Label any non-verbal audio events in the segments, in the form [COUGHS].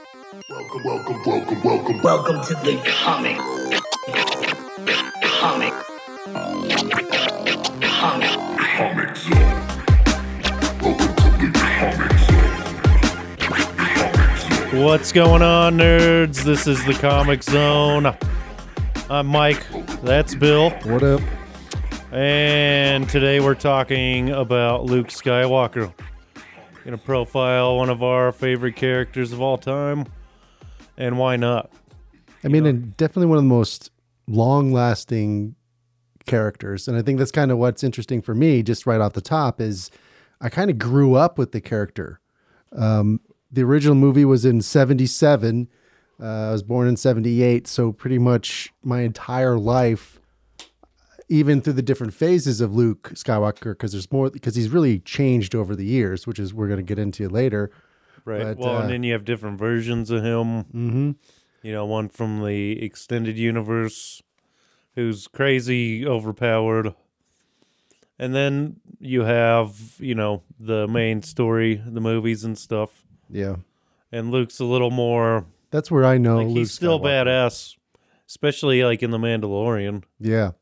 Welcome, welcome, welcome, welcome. Welcome to the comic. Comic. Comic. Comic Zone. Welcome to the Comic Zone. Comic Zone. What's going on, nerds? This is the Comic Zone. I'm Mike. That's Bill. What up? And today we're talking about Luke Skywalker. Gonna profile one of our favorite characters of all time. And why not? I mean, and definitely one of the most long-lasting characters, and I think that's kind of what's interesting for me. Just right off the top is, I kind of grew up with the character. Um, the original movie was in '77. Uh, I was born in '78, so pretty much my entire life, even through the different phases of Luke Skywalker, because there's more because he's really changed over the years, which is we're going to get into later. Right. But, well, uh, and then you have different versions of him. Mm-hmm. You know, one from the extended universe who's crazy overpowered. And then you have, you know, the main story, the movies and stuff. Yeah, And Luke's a little more that's where I know like he's still Skywalker. badass, especially like in the Mandalorian. Yeah.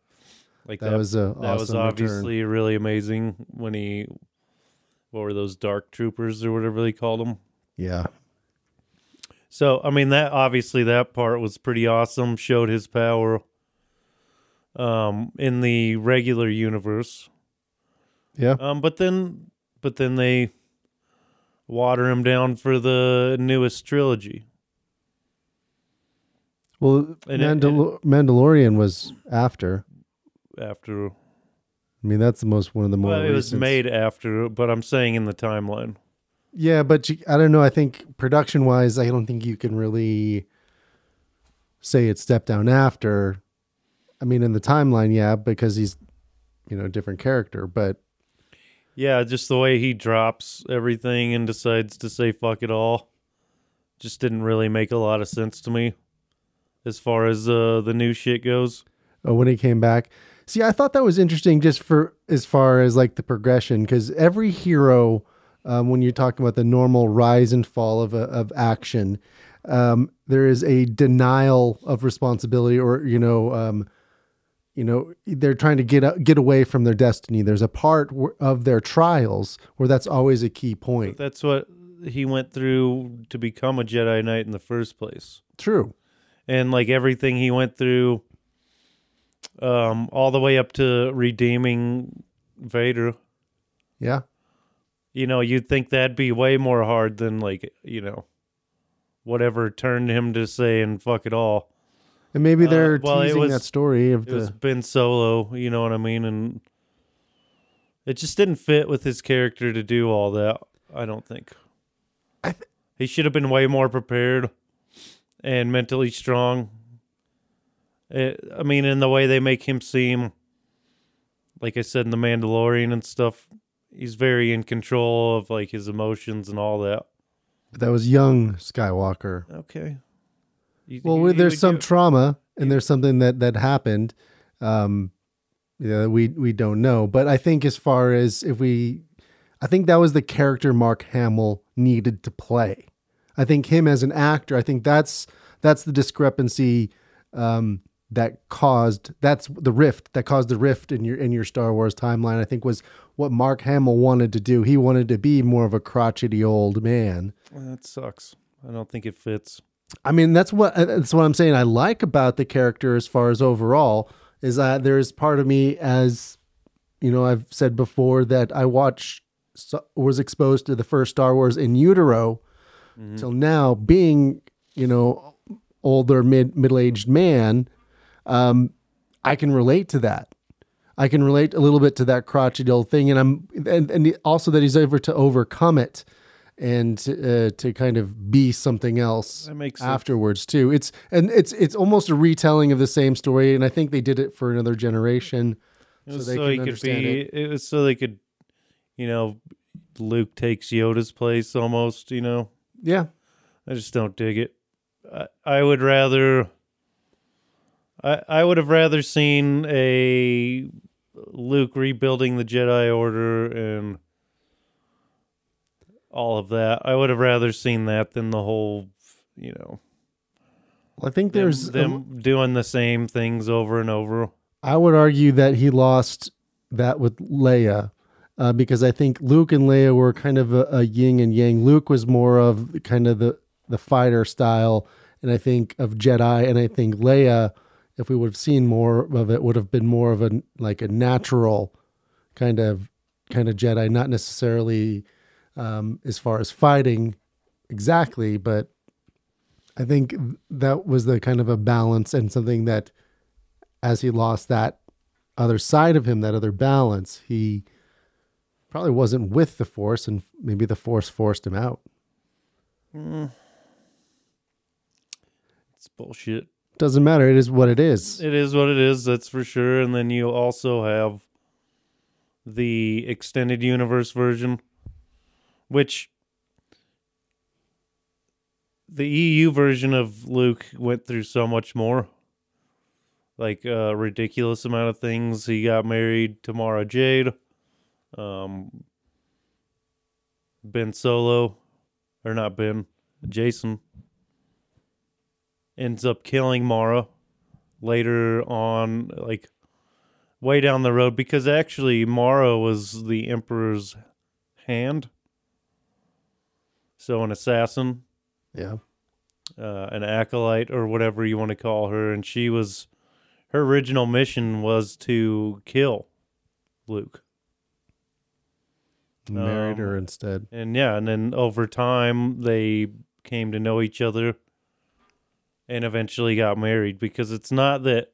Like That that, was a that was awesome return. obviously really amazing when he what were those dark troopers or whatever they called them. Yeah. So I mean that obviously that part was pretty awesome. Showed his power. Um, in the regular universe. Yeah. Um, but then, but then they water him down for the newest trilogy. Well, And it- Mandal- Mandalorian was after. After, I mean, that's the most one of the more. well, it was made after, but I'm saying in the timeline. Yeah, but you, I don't know. I think production wise, I don't think you can really say it stepped down after. I mean, in the timeline, yeah, because he's you know a different character, but Yeah, just the way he drops everything and decides to say fuck it all just didn't really make a lot of sense to me as far as uh, the new shit goes. uh, when he came back. See, I thought that was interesting just for as far as like the progression, because every hero, um, when you're talking about the normal rise and fall of, a, of action, um, there is a denial of responsibility or, you know, um, you know, they're trying to get, get away from their destiny. There's a part of their trials where that's always a key point. That's what he went through to become a Jedi Knight in the first place. True. And like everything he went through um all the way up to redeeming Vader. Yeah. You know, you'd think that'd be way more hard than like, you know, whatever turned him to saying fuck it all. And maybe Uh, they're well, it teasing was- that story of It was the, Ben Solo, you know what I mean? And it just didn't fit with his character to do all that, I don't think. I th- he should have been way more prepared and mentally strong. It, I mean, in the way they make him seem, like I said in The Mandalorian and stuff, he's very in control of like his emotions and all that. that was young Skywalker. Okay. You- Well, you- there's some trauma, and there's something that that happened. Um, yeah, we we don't know, but I think as far as if we, I think that was the character Mark Hamill needed to play. I think him as an actor, I think that's that's the discrepancy um, that caused that's the rift that caused the rift in your in your Star Wars timeline. I think was what Mark Hamill wanted to do. He wanted to be more of a crotchety old man. that sucks. I don't think it fits. I mean, that's what uh, that's what I'm saying. I like about the character as far as overall is that there's part of me as you know I've said before that I watched was exposed to the first Star Wars in utero till now being you know older mid middle aged man. Um, I can relate to that. I can relate a little bit to that crotchety old thing, and I'm and, and also that he's able to overcome it and uh, to kind of be something else That makes sense. afterwards too. It's and it's it's almost a retelling of the same story, and I think they did it for another generation. So so, they he can understand be. it. It. was so they could, you know, Luke takes Yoda's place almost. You know, Yeah, I just don't dig it. I, I would rather. I I would have rather seen a Luke rebuilding the Jedi Order and all of that. I would have rather seen that than the whole, you know, I think them, there's them doing the same things over and over. I would argue that he lost that with Leia. Uh, because I think Luke and Leia were kind of a, a yin and yang. Luke was more of kind of the, the fighter style, and I think of Jedi, and I think Leia, if we would have seen more of it, would have been more of a like a natural kind of kind of Jedi, not necessarily um, as far as fighting exactly, but I think that was the kind of a balance and something that as he lost that other side of him, that other balance, he probably wasn't with the force and maybe the force forced him out. Mm. It's bullshit. Doesn't matter. It is what it is. It is what it is, that's for sure. And then you also have the extended universe version, which the EU version of Luke went through so much more. Like a ridiculous amount of things. He got married to Mara Jade. Um, Ben Solo, or not Ben, Jacen ends up killing Mara later on, like way down the road, because actually Mara was the Emperor's hand. So an assassin, Yeah. uh, an acolyte, or whatever you want to call her, and she was her original mission was to kill Luke. Married Um, her instead. And yeah, and then over time they came to know each other and eventually got married because it's not that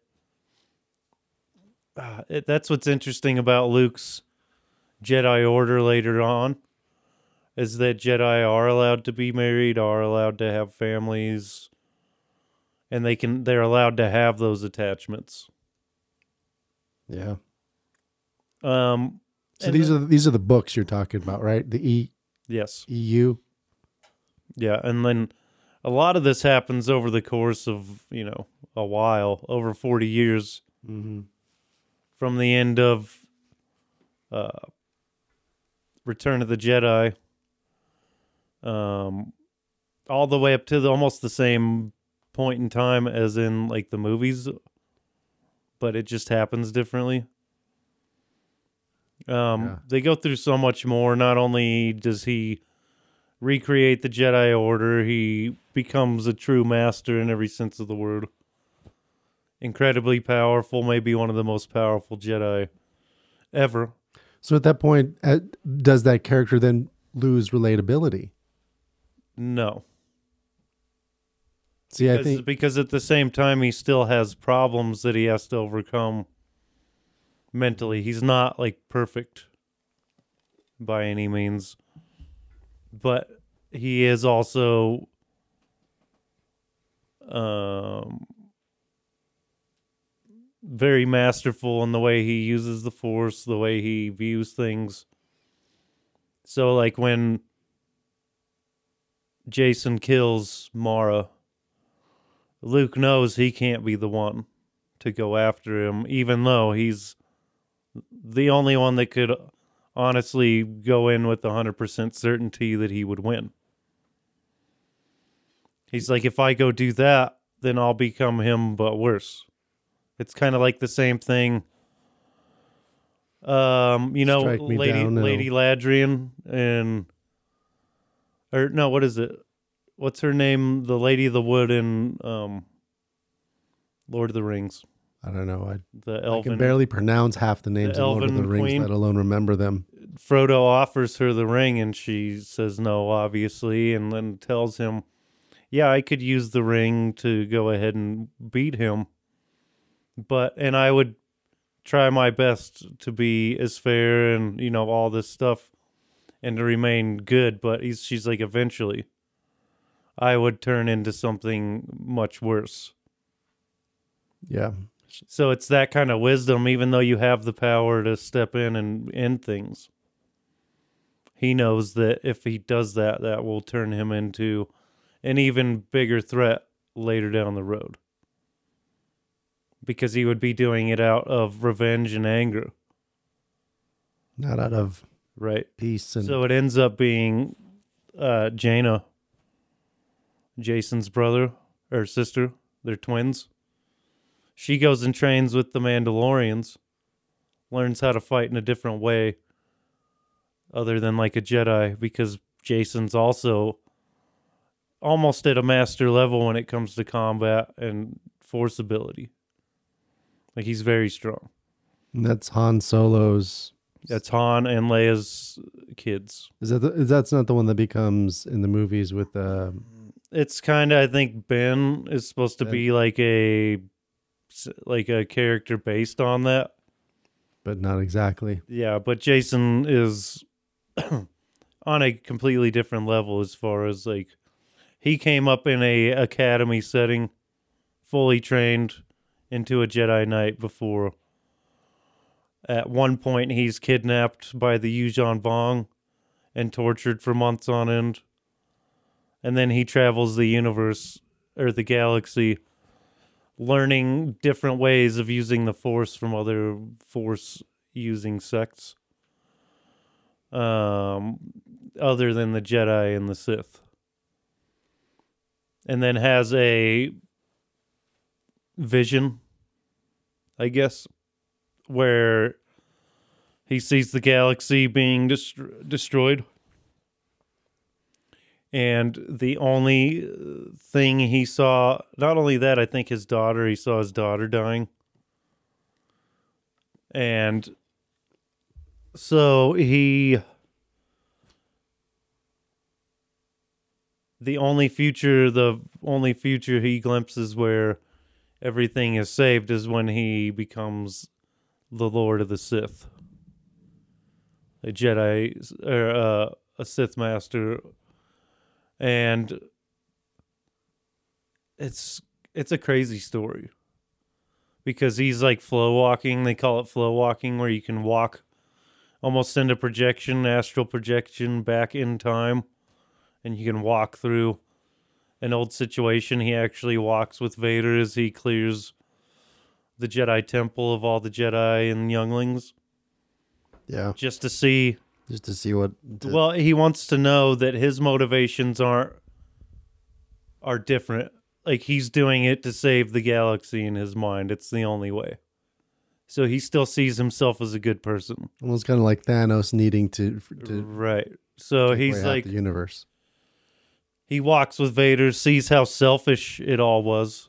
uh, it, that's what's interesting about Luke's Jedi order later on is that Jedi are allowed to be married, are allowed to have families and they can they're allowed to have those attachments. Yeah. Um So these the- are these are the books you're talking about, right? The E yes. EU. Yeah, and then a lot of this happens over the course of, you know, a while, over 40 years Mm-hmm. from the end of uh Return of the Jedi um all the way up to the, almost the same point in time as in like the movies but it just happens differently. Um Yeah. they go through so much more not only does he recreate the Jedi order, he becomes a true master in every sense of the word. Incredibly powerful, maybe one of the most powerful Jedi ever. So at that point, uh, does that character then lose relatability? No. See, I think because at the same time he still has problems that he has to overcome mentally. He's not like perfect by any means. But he is also um very masterful in the way he uses the force, the way he views things. So like when Jacen kills Mara, Luke knows he can't be the one to go after him, even though he's the only one that could honestly go in with 100% certainty that he would win. He's like, if I go do that, then I'll become him, but worse. It's kind of like the same thing. Um, you know, Lady. Lady Ladrian and or no, what is it? What's her name? The Lady of the Wood in um Lord of the Rings. I don't know. I, The I can barely pronounce half the names the of Lord of the Rings, queen. let alone remember them. Frodo offers her the ring and she says no, obviously, and then tells him, Yeah, I could use the ring to go ahead and beat him. But, and I would try my best to be as fair and, you know, all this stuff and to remain good. But he's, she's like, Eventually, I would turn into something much worse. Yeah. So it's that kind of wisdom, even though you have the power to step in and end things. He knows that if he does that, that will turn him into an even bigger threat later down the road. Because he would be doing it out of revenge and anger, Not out of right? peace and So it ends up being uh, Jaina Jacen's brother or sister. They're twins. She goes and trains with the Mandalorians, learns how to fight in a different way other than like a Jedi because Jacen's also almost at a master level when it comes to combat and force ability. Like he's very strong. And that's Han Solo's. That's Han and Leia's kids. Is that the, is that's not the one that becomes in the movies with uh, It's kind of I think Ben is supposed to Ben. be like a like a character based on that. but not exactly. Yeah, but Jacen is [CLEARS THROAT] on a completely different level as far as like he came up in a academy setting, fully trained into a Jedi Knight before. At one point, he's kidnapped by the Yuuzhan Vong and tortured for months on end. And then he travels the universe or the galaxy, learning different ways of using the Force from other Force using sects um, other than the Jedi and the Sith. And then has a vision, I guess, where he sees the galaxy being dest- destroyed. And the only uh, thing he saw, not only that, I think his daughter, he saw his daughter dying. And so he the only future the only future he glimpses where everything is saved is when he becomes the lord of the sith. A jedi or uh, a sith master. And it's it's a crazy story. Because he's like flow walking. They call it flow walking where you can walk almost into projection, astral projection back in time, and you can walk through an old situation. He actually walks with Vader as he clears the Jedi Temple of all the Jedi and younglings Yeah, just to see. just to see what. Well, he wants to know that his motivations aren't are different. Like he's doing it to save the galaxy in his mind. It's the only way. So he still sees himself as a good person. almost kind of like Thanos needing to to Right. So he's like the universe. He walks with Vader, sees how selfish it all was.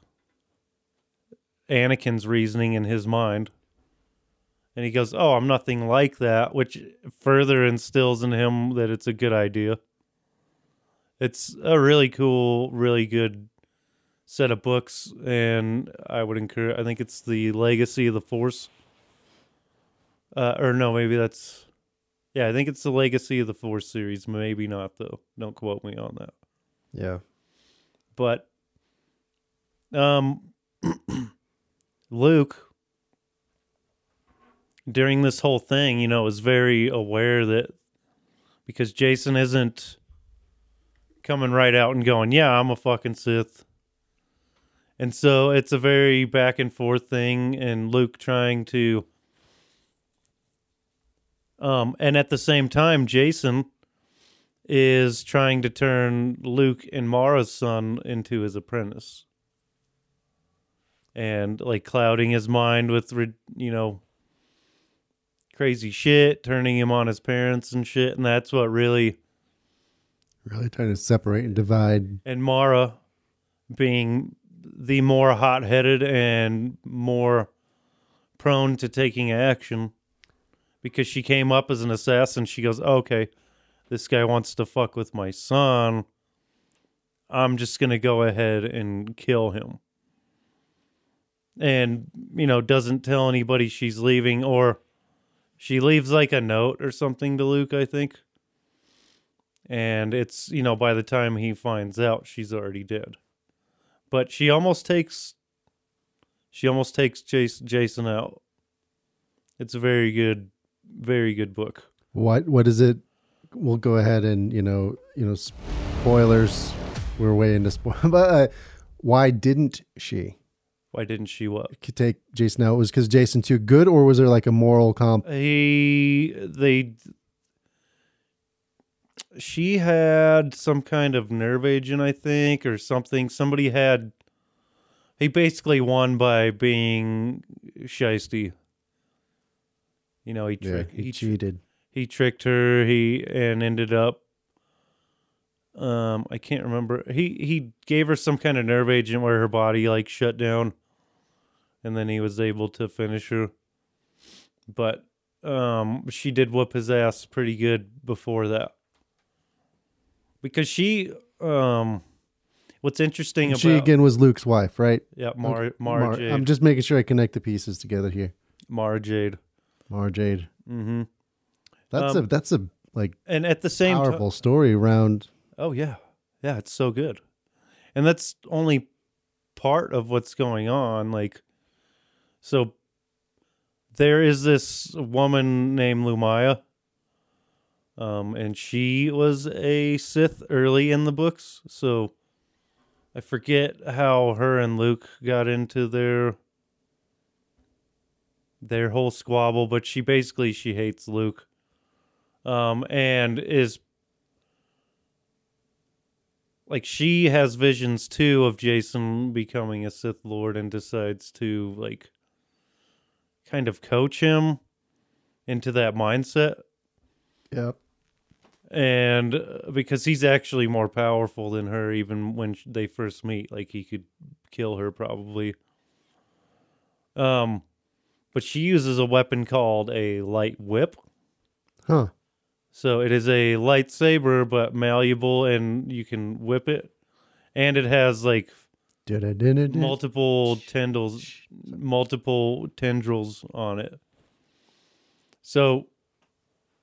Anakin's reasoning in his mind. And he goes, Oh, I'm nothing like that, which further instills in him that it's a good idea. It's a really cool, really good set of books, and I would encourage, I think it's The Legacy of the Force. Uh, or no, maybe that's, yeah, I think it's The Legacy of the Force series. Maybe not, though. Don't quote me on that Yeah, but um [CLEARS THROAT] Luke during this whole thing, you know, is very aware that because Jacen isn't coming right out and going, "Yeah, I'm a fucking Sith." And so it's a very back and forth thing and Luke trying to um and at the same time Jacen is trying to turn Luke and Mara's son into his apprentice. And like clouding his mind with, you know, crazy shit, turning him on his parents and shit. And that's what really, really trying to separate and divide. and Mara being the more hot headed and more prone to taking action because she came up as an assassin. She goes, okay, this guy wants to fuck with my son. I'm just going to go ahead and kill him. And, you know, doesn't tell anybody she's leaving, or she leaves like a note or something to Luke, I think. And it's, you know, by the time he finds out, she's already dead. But she almost takes, she almost takes Jacen, Jacen out. It's a very good, very good book. What what is it? We'll go ahead and you know you know spoilers. We're way into spoil, [LAUGHS] but uh, why didn't she Why didn't she what? take Jacen out? Was because Jacen too good, or was there like a moral comp? He they she had some kind of nerve agent, I think, or something. Somebody had. He basically won by being shisty. You know, he Yeah, he he cheated. He tricked her. He and ended up. Um, I can't remember. He he gave her some kind of nerve agent where her body like shut down, and then he was able to finish her. But um, she did whoop his ass pretty good before that. Because she um, what's interesting about She again was Luke's wife, right? yeah Mara Mara Mar- Jade I'm just making sure I connect the pieces together here. Mar Jade. Mar Jade. Mm-hmm. That's Um, a that's a like And at the same time, powerful story around. Oh yeah. Yeah, it's so good. And that's only part of what's going on like so there is this woman named Lumiya um and she was a Sith early in the books. So I forget how her and Luke got into their their whole squabble, but she basically she hates Luke. Um and is like she has visions too of Jacen becoming a Sith Lord and decides to like kind of coach him into that mindset Yep. and uh, because he's actually more powerful than her even when they first meet like he could kill her probably um but she uses a weapon called a light whip Huh. So it is a lightsaber, but malleable, and you can whip it. And it has like multiple tendrils, multiple tendrils on it. So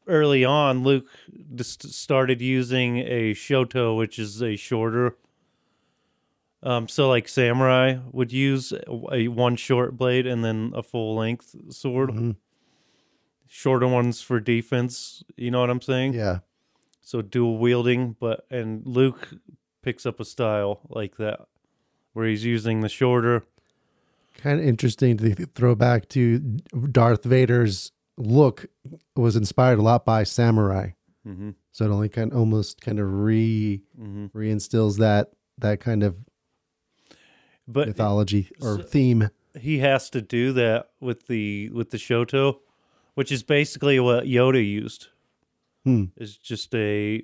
early on, Luke just started using a shoto, which is a shorter. Um, so like samurai would use a, one short blade and then a full length sword. Mhm. Shorter ones for defense. You know what I'm saying? Yeah. so dual wielding but and luke picks up a style like that where he's using the shorter Kind of interesting to throw back to Darth Vader's look was inspired a lot by samurai. mm-hmm, So it only kind of almost kind of re mm-hmm. reinstills that that kind of but mythology or so- theme. he has to do that with the with the shoto which is basically what yoda used Hmm. is just a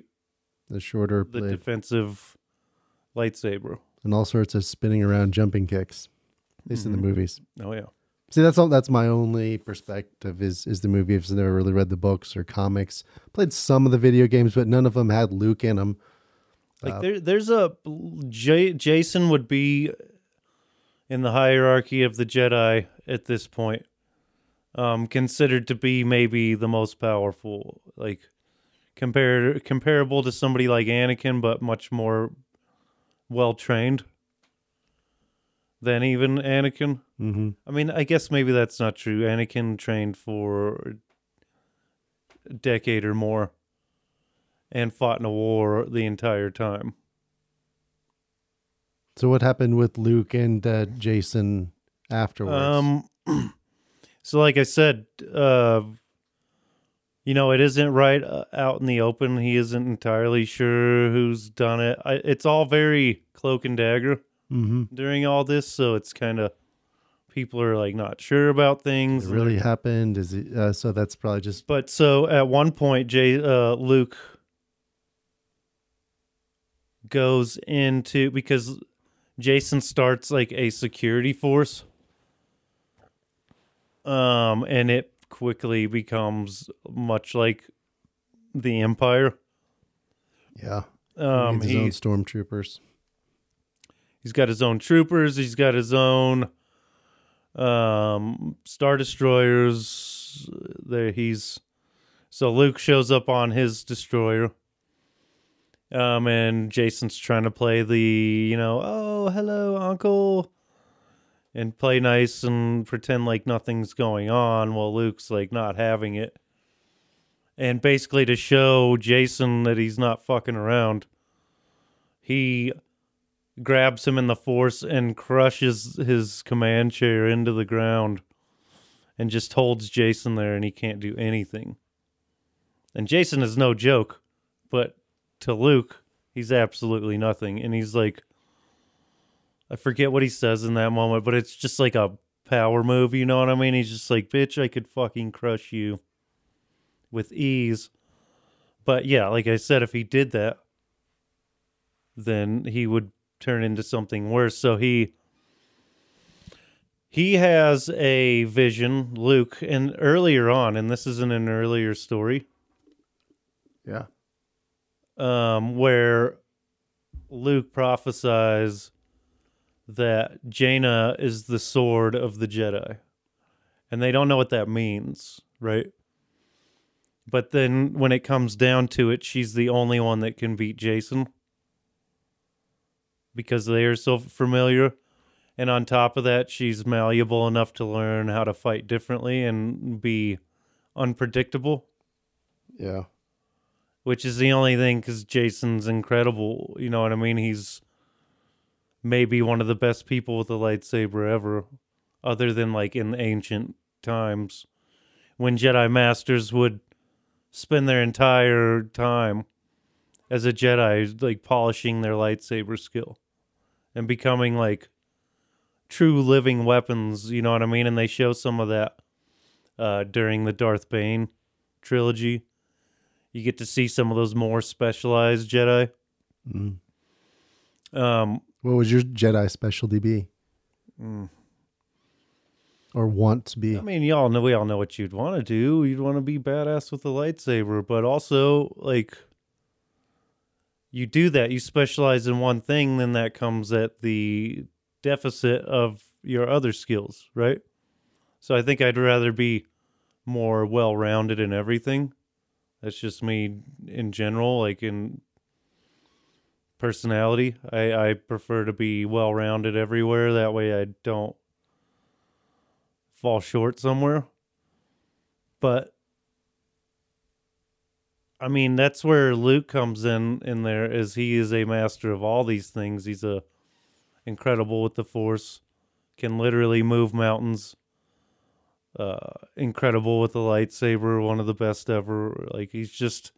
The shorter the blade defensive lightsaber and all sorts of spinning around jumping kicks. At least in the Mhm. movies. oh yeah See, that's all. That's my only perspective. Is is the movie? I've never really read the books or comics. Played some of the video games, but none of them had Luke in them. Like Uh, there, there's a J, Jacen would be in the hierarchy of the Jedi at this point, um, considered to be maybe the most powerful, like compared comparable to somebody like Anakin, but much more well trained than even Anakin. Mm-hmm. I mean, I guess maybe that's not true. Anakin trained for a decade or more and fought in a war the entire time. So what happened with Luke and uh, Jacen afterwards? Um [CLEARS THROAT] so like I said, uh you know, it isn't right uh, out in the open. He isn't entirely sure who's done it. I, it's all very cloak and dagger mm-hmm. during all this, so it's kind of people are like not sure about things. It really happened. Is it? Uh, so that's probably just But so at one point, Jay uh, Luke goes into because Jacen starts like a security force, um, and it quickly becomes much like the Empire. yeah. Um, his he own stormtroopers. he's got his own troopers. He's got his own um star destroyers. There he's so Luke shows up on his destroyer. Um and Jacen's trying to play the, you know, oh, hello, uncle and play nice and pretend like nothing's going on while Luke's like not having it. And basically to show Jacen that he's not fucking around, he grabs him in the force and crushes his command chair into the ground and just holds Jacen there and he can't do anything. And Jacen is no joke, but to Luke, he's absolutely nothing. And he's like, I forget what he says in that moment, but it's just like a power move. You know what I mean? He's just like, bitch, I could fucking crush you with ease. But yeah, like I said, if he did that, then he would turn into something worse. So he he has a vision, Luke, and earlier on, and this isn't an earlier story, Yeah. um, where Luke prophesies that Jaina is the sword of the Jedi. And they don't know what that means, right? But then when it comes down to it, she's the only one that can beat Jacen because they are so familiar. And on top of that, she's malleable enough to learn how to fight differently and be unpredictable Yeah. which is the only thing because Jacen's incredible. You know what I mean? He's maybe one of the best people with a lightsaber ever, other than like in ancient times when Jedi Masters would spend their entire time as a Jedi, like polishing their lightsaber skill and becoming like true living weapons. You know what I mean? And they show some of that uh, during the Darth Bane trilogy you get to see some of those more specialized Jedi. Mm. Um, What would your Jedi specialty be? Hmm. Or want to be? I mean, y'all know we all know what you'd want to do. You'd want to be badass with a lightsaber, but also like you do that, you specialize in one thing, then that comes at the deficit of your other skills, right? So I think I'd rather be more well-rounded in everything. That's just me in general, like in personality. I I prefer to be well-rounded everywhere. That way I don't fall short somewhere. But I mean, that's where Luke comes in in there is he is a master of all these things. He's a incredible with the force, can literally move mountains. Uh incredible with the lightsaber, one of the best ever. Like he's just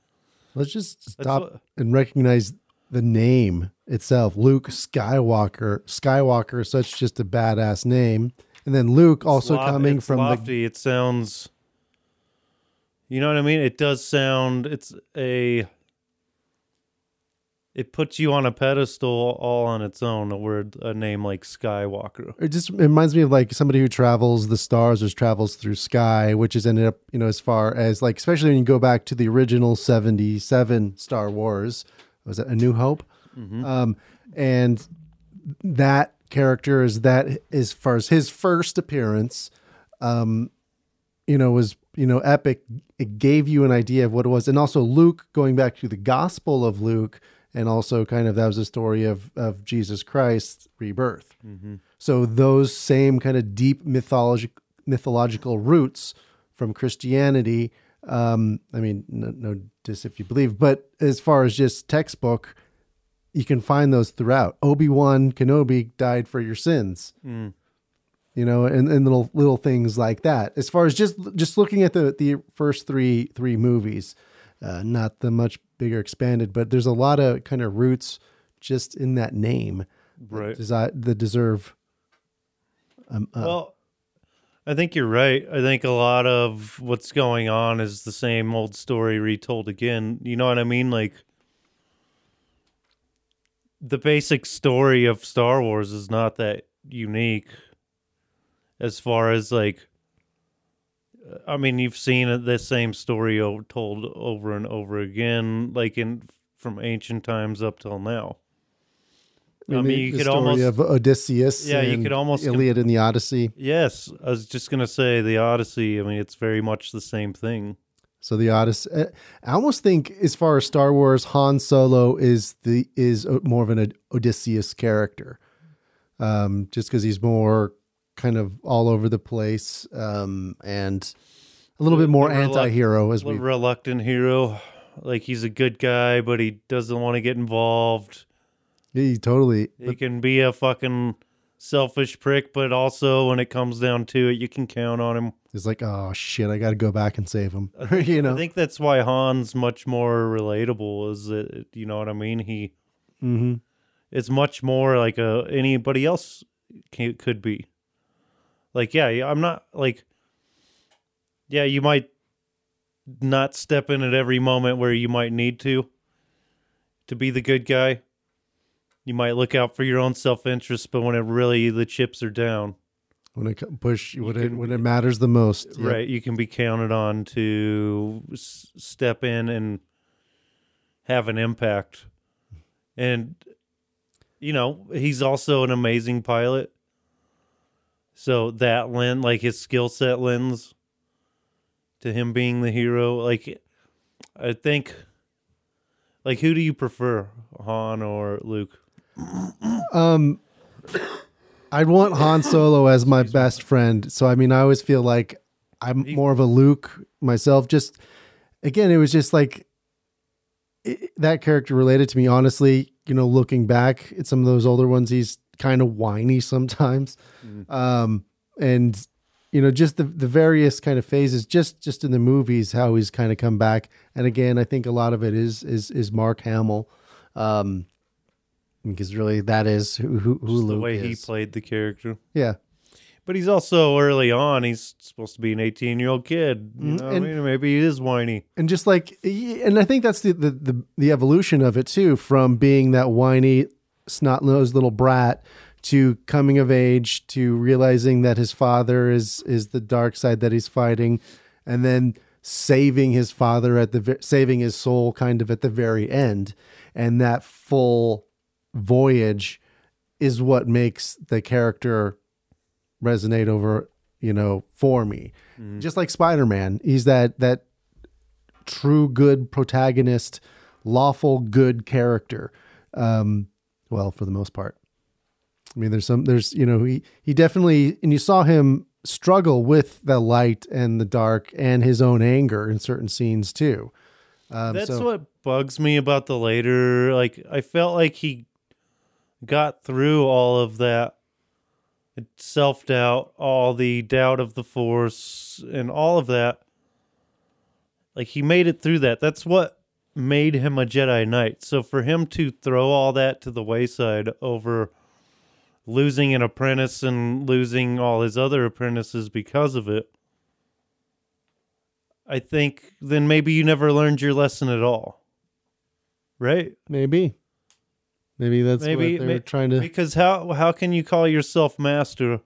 Let's just stop what- and recognize the name itself. Luke Skywalker. Skywalker such just a badass name. And then Luke also lof- coming from the. It sounds, you know what I mean. It does sound. It's a. It puts you on a pedestal all on its own. A word, a name like Skywalker. it just reminds me of like somebody who travels the stars or travels through sky, which has ended up, you know, as far as like, especially when you go back to the original 77 Star Wars, was it A New Hope? Um, and that character is that as far as his first appearance, um, you know, was, you know, epic. It gave you an idea of what it was. And also Luke going back to the gospel of Luke and also kind of that was a story of of Jesus Christ's rebirth. So those same kind of deep mythologic mythological roots from Christianity. Um, I mean, no, no dis if you believe, but as far as just textbook, you can find those throughout. Obi Wan Kenobi died for your sins. You know, and, and little little things like that. As far as just just looking at the the first three three movies, uh, not the much bigger expanded, but there's a lot of kind of roots just in that name Right. desi- that deserve. Um, uh, Well, I think you're right. I think a lot of what's going on is the same old story retold again. You know what I mean? Like the basic story of Star Wars is not that unique as far as like I mean, you've seen the same story told over and over again like in from ancient times up till now. I mean, you the could story almost of Odysseus. Yeah, you could almost Iliad and the Odyssey. Yes, I was just gonna say the Odyssey. I mean, it's very much the same thing. So the Odyssey. uh, I almost think, as far as Star Wars, Han Solo is the is more of an Odysseus character, um, just because he's more kind of all over the place um, and a little bit more reluct- anti-hero as A we. reluctant hero, like he's a good guy, but he doesn't want to get involved. He totally. He can be a fucking selfish prick, but also when it comes down to it, you can count on him. It's like, oh shit, I got to go back and save him. [LAUGHS] you know, I think that's why Han's much more relatable. Is that you know what I mean? He hmm it's much more like a anybody else can, could be. Like, yeah, yeah, I'm not like, yeah, you might not step in at every moment where you might need to to be the good guy. You might look out for your own self interest, but when it really the chips are down, when it push when it when it matters the most. Yep. right, you can be counted on to s- step in and have an impact. And you know, he's also an amazing pilot. So that lend like his skill set lends to him being the hero. Like I think like who do you prefer, Han or Luke? Um, I'd want Han Solo as my best friend. So I mean, I always feel like I'm more of a Luke myself. Just again, it was just like it, that character related to me. Honestly, you know, looking back at some of those older ones, he's kind of whiny sometimes, um, and you know, just the the various kind of phases, just just in the movies, how he's kind of come back. And again, I think a lot of it is is is Mark Hamill. Um, because really that is who who, who Just the Luke way he played the character. Yeah, But he's also early on. He's supposed to be an 18 year old kid. You Mhm, know, what I and- mean, maybe he is whiny. and just like, and I think that's the the the, the evolution of it too, from being that whiny, snot nosed little brat to coming of age to realizing that his father is is the dark side that he's fighting, and then saving his father at the saving his soul kind of at the very end, and that full voyage is what makes the character resonate over you know for me. Just like spider-man he's that that true good protagonist lawful good character. Um well for the most part. I mean there's some there's you know he he definitely and you saw him struggle with the light and the dark and his own anger in certain scenes too. Um, That's so- what bugs me about the later. Like, I felt like he got through all of that self doubt, all the doubt of the force, and all of that. Like, he made it through that. That's what made him a Jedi Knight. So, for him to throw all that to the wayside over losing an apprentice and losing all his other apprentices because of it, I think then maybe you never learned your lesson at all. Right? maybe maybe that's Maybe- what they're trying to Because how how can you call yourself master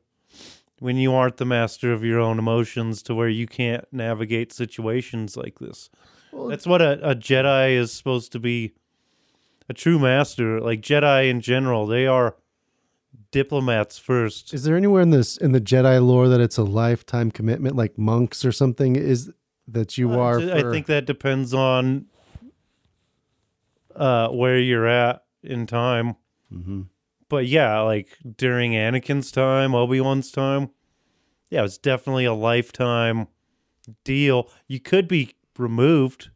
when you aren't the master of your own emotions to where you can't navigate situations like this? That's what a, a Jedi is supposed to be a true master. Like Jedi in general, they are diplomats first. Is there anywhere in this in the Jedi lore that it's a lifetime commitment, like monks or something? Is that you are? I for- think that depends on uh, where you're at in time. Mhm. But yeah, like during Anakin's time, Obi Wan's time, yeah, it was definitely a lifetime deal. You could be removed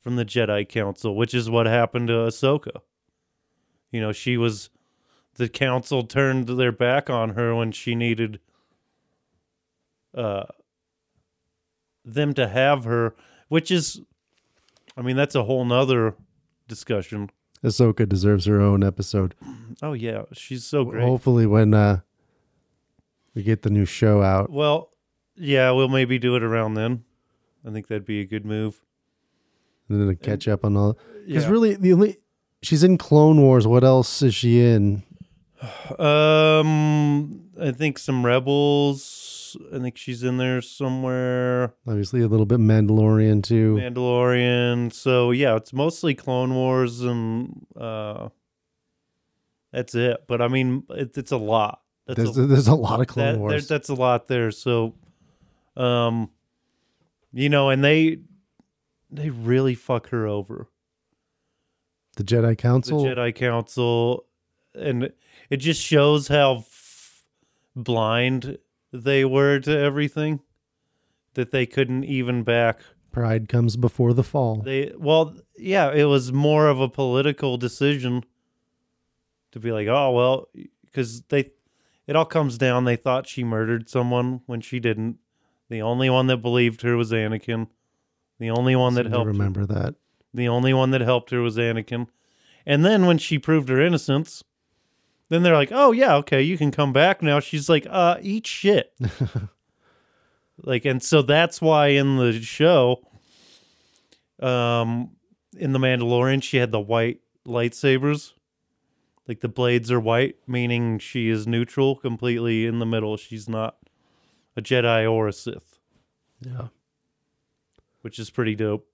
from the Jedi Council, which is what happened to Ahsoka. You know, she was the council turned their back on her when she needed uh them to have her, which is I mean, that's a whole nother discussion. Ahsoka deserves her own episode. Oh yeah, she's so great. Hopefully, when uh, we get the new show out, Well, yeah, we'll maybe do it around then. I think that'd be a good move. and then to catch up on all. Because Yeah. really, the only she's in Clone Wars. What else is she in? [SIGHS] Um, I think some rebels. I think she's in there somewhere. Obviously, a little bit Mandalorian too. Mandalorian. So yeah, it's mostly Clone Wars and uh, that's it. But I mean, it, it's a lot. That's There's, a, there's a lot of Clone that, there- Wars. that's a lot there. So, um, you know, and they they really fuck her over. the Jedi Council. the. Jedi Council, and it just shows how blind they were to everything that they couldn't even back. Pride comes before the fall. They well, yeah, it was more of a political decision to be like, oh well, because they it all comes down. They thought she murdered someone when she didn't. The only one that believed her was Anakin. The only one that helped. her- remember that. The only one that helped her was Anakin. And then when she proved her innocence, then they're like, "Oh yeah, okay, you can come back now." She's like, "Uh, eat shit." [LAUGHS] like, and so that's why in the show, um, in the Mandalorian, she had the white lightsabers. Like the blades are white, meaning she is neutral, completely in the middle. She's not a Jedi or a Sith, Yeah. which is pretty dope.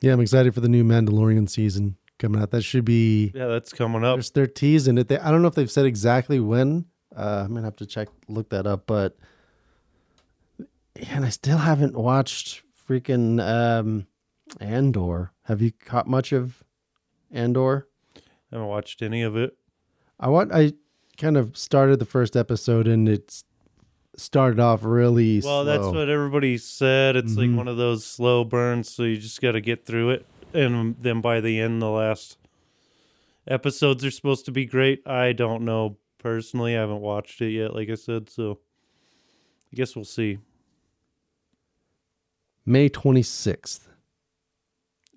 Yeah, I'm excited for the new Mandalorian season coming out. That should be Yeah, that's coming up. They're teasing it. They, I don't know if they've said exactly when. Uh, I'm gonna have to check, look that up. But and I still haven't watched freaking um, Andor. Have you caught much of Andor? I haven't watched any of it. I want. I kind of started the first episode and it's started off really. Well, that's what everybody said. It's Mhm. like one of those slow burns, so you just got to get through it. And then by the end, the last episodes are supposed to be great. I don't know personally. I haven't watched it yet, like I said, so I guess we'll see. May 26th.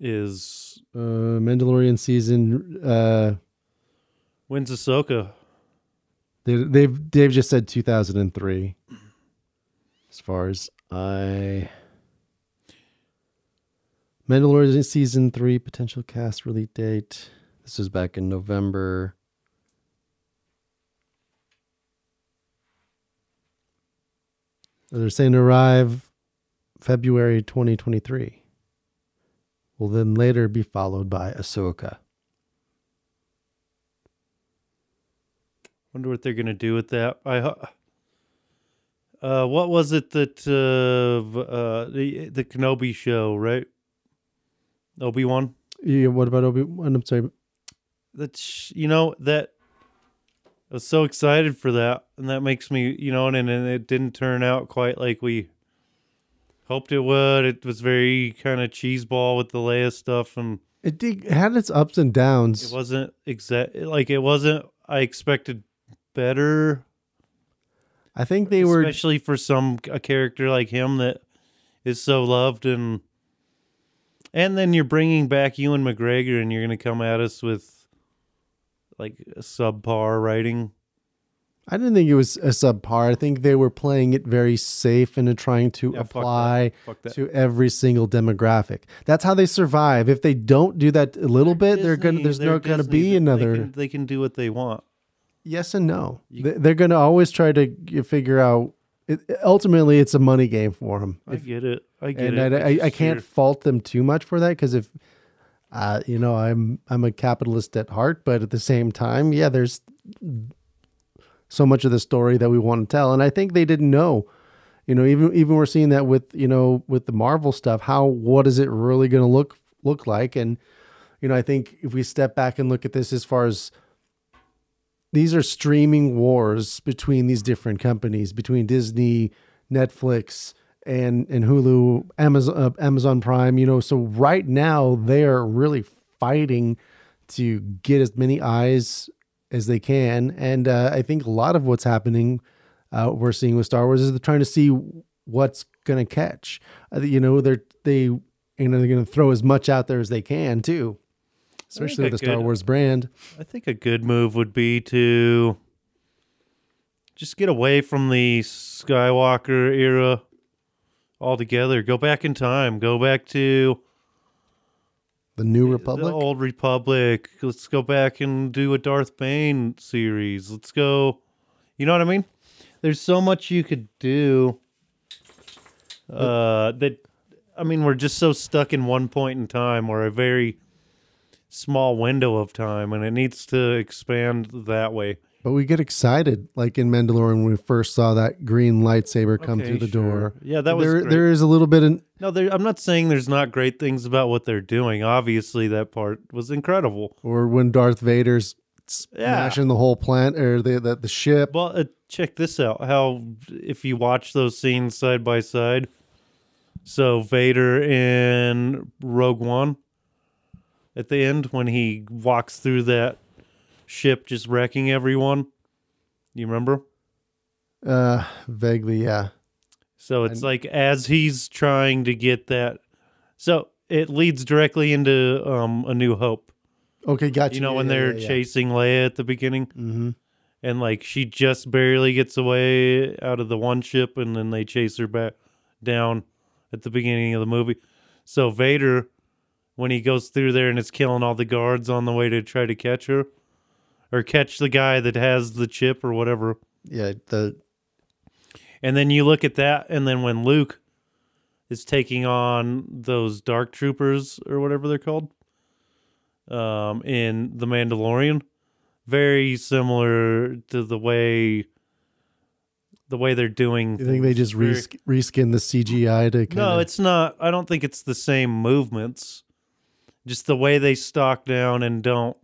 Is Uh, Mandalorian season. Uh, when's Ahsoka? They, they've they've just said 2003. As far as I, Mandalorian season three potential cast release date. This was back in November. They're saying arrive February 2023. Will then later be followed by Ahsoka. Wonder what they're gonna do with that. I. Uh, what was it that uh, uh the the Kenobi show, right? Obi Wan. Yeah, what about Obi? And I'm sorry. that's you know that I was so excited for that, and that makes me you know, and, and it didn't turn out quite like we hoped it would. It was very kind of cheeseball with the Leia stuff, and It, did, it had its ups and downs. it wasn't exact like it wasn't. I expected better, I think they were especially for some a character like him that is so loved and. And then you're bringing back Ewan McGregor, and you're going to come at us with like subpar writing. I didn't think it was a subpar. I think they were playing it very safe and trying to Yeah, fuck that. apply Fuck that. to every single demographic. That's how they survive. If they don't do that a little bit, they're gonna. There's they're no gonna Disney. be They another. can, they can do what they want. yes and no. You- They- They're gonna always try to figure out. It, ultimately, it's a money game for them. I get it. I get and it. I, I, I can't fault them too much for that because if uh, you know I'm I'm a capitalist at heart, but at the same time, yeah, there's so much of the story that we want to tell, and I think they didn't know. You know, even even we're seeing that with you know with the Marvel stuff. How what is it really going to look look like? And you know, I think if we step back and look at this as far as these are streaming wars between these different companies, between Disney, Netflix, and and Hulu, Amazon, uh, Amazon Prime. You know, so right now they are really fighting to get as many eyes as they can, and uh, I think a lot of what's happening, uh, we're seeing with Star Wars is they're trying to see what's going to catch. Uh, you know, they're they you know they're going to throw as much out there as they can too, especially with the a Star good- Wars brand. I think a good move would be to just get away from the Skywalker era altogether. Go back in time. Go back to The New Republic. the old Republic. Let's go back and do a Darth Bane series. Let's go. You know what I mean? There's so much you could do. Uh, that I mean, we're just so stuck in one point in time, or a very small window of time, and it needs to expand that way. But we get excited, like in Mandalorian, when we first saw that green lightsaber come Okay, through the sure. door. Yeah, that was there. great. There is a little bit in No, there, I'm not saying there's not great things about what they're doing. Obviously, that part was incredible. or when Darth Vader's Yeah. smashing the whole plant or the the, the ship. Well, uh, check this out. How if you watch those scenes side by side, so Vader in Rogue One at the end when he walks through that ship just wrecking everyone, You remember? Uh, vaguely, yeah. So it's like as he's trying to get that. So it leads directly into um, A New Hope. Okay, gotcha. You know, Yeah, when yeah, they're yeah. chasing Leia at the beginning, Mm-hmm. and like she just barely gets away out of the one ship, and then they chase her back down at the beginning of the movie. So Vader, when he goes through there and is killing all the guards on the way to try to catch her, or catch the guy that has the chip or whatever. Yeah, the And then you look at that, and then when Luke is taking on those dark troopers or whatever they're called um, in The Mandalorian, very similar to the way the way they're doing. you think they just res- reskin the CGI to kind no, it's not. I don't think it's the same movements. Just the way they stalk down and don't.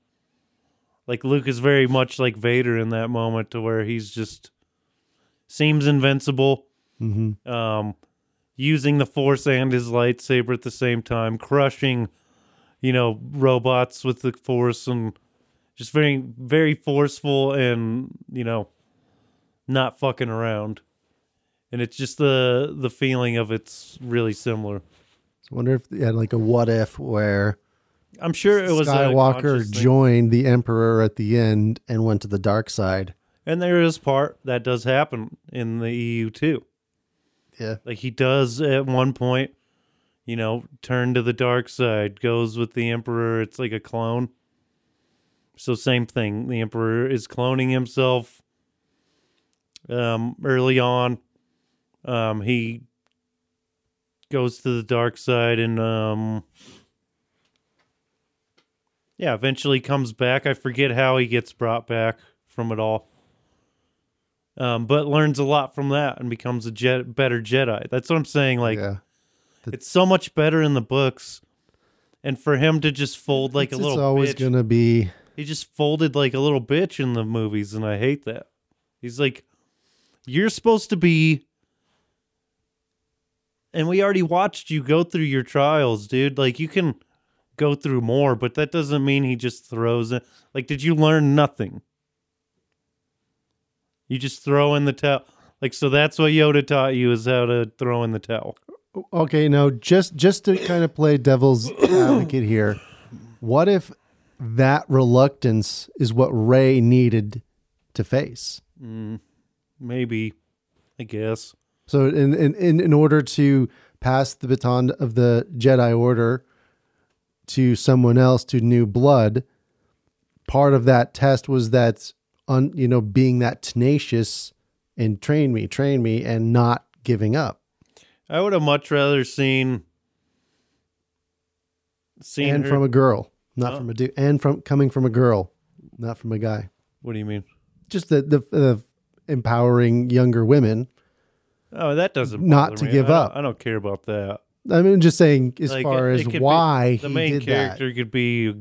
Like Luke is very much like Vader in that moment, to where he's just seems invincible, Mhm. um, using the Force and his lightsaber at the same time, crushing, you know, robots with the Force, and just very, very forceful and you know, not fucking around and it's just the the feeling of it's really similar. I wonder if they had like a what if where I'm sure it was a Skywalker thing. joined the Emperor at the end and went to the dark side. and there is part that does happen in the EU too. Yeah. Like he does at one point, you know, turn to the dark side, goes with the Emperor. It's like a clone. So same thing. The Emperor is cloning himself. Um, early on, um, he goes to the dark side and um, yeah, eventually comes back. I forget how he gets brought back from it all. Um, but learns a lot from that and becomes a jet, better Jedi. That's what I'm saying. Like yeah. it's so much better in the books, and for him to just fold like a little it's always bitch, gonna be he just folded like a little bitch in the movies, and I hate that. He's like, you're supposed to be, and we already watched you go through your trials, dude. Like you can go through more, but that doesn't mean he just throws it. Like, did you learn nothing? You just throw in the towel. Like, so that's what Yoda taught you is how to throw in the towel. okay. Now, just just to kind of play devil's [COUGHS] advocate here, what if that reluctance is what Rey needed to face? Mm, maybe, I guess. So, in in, in order to pass the baton of the Jedi Order to someone else, to new blood, part of that test was that on you know being that tenacious and train me, train me, and not giving up. I would have much rather seen seen and her. from a girl, not Oh. from a dude, and from coming from a girl, not from a guy. what do you mean? Just the the, the empowering younger women. Oh, that doesn't Not to me. give I up. I don't care about that. I mean, just saying as Like, far as could be- why the he main character could be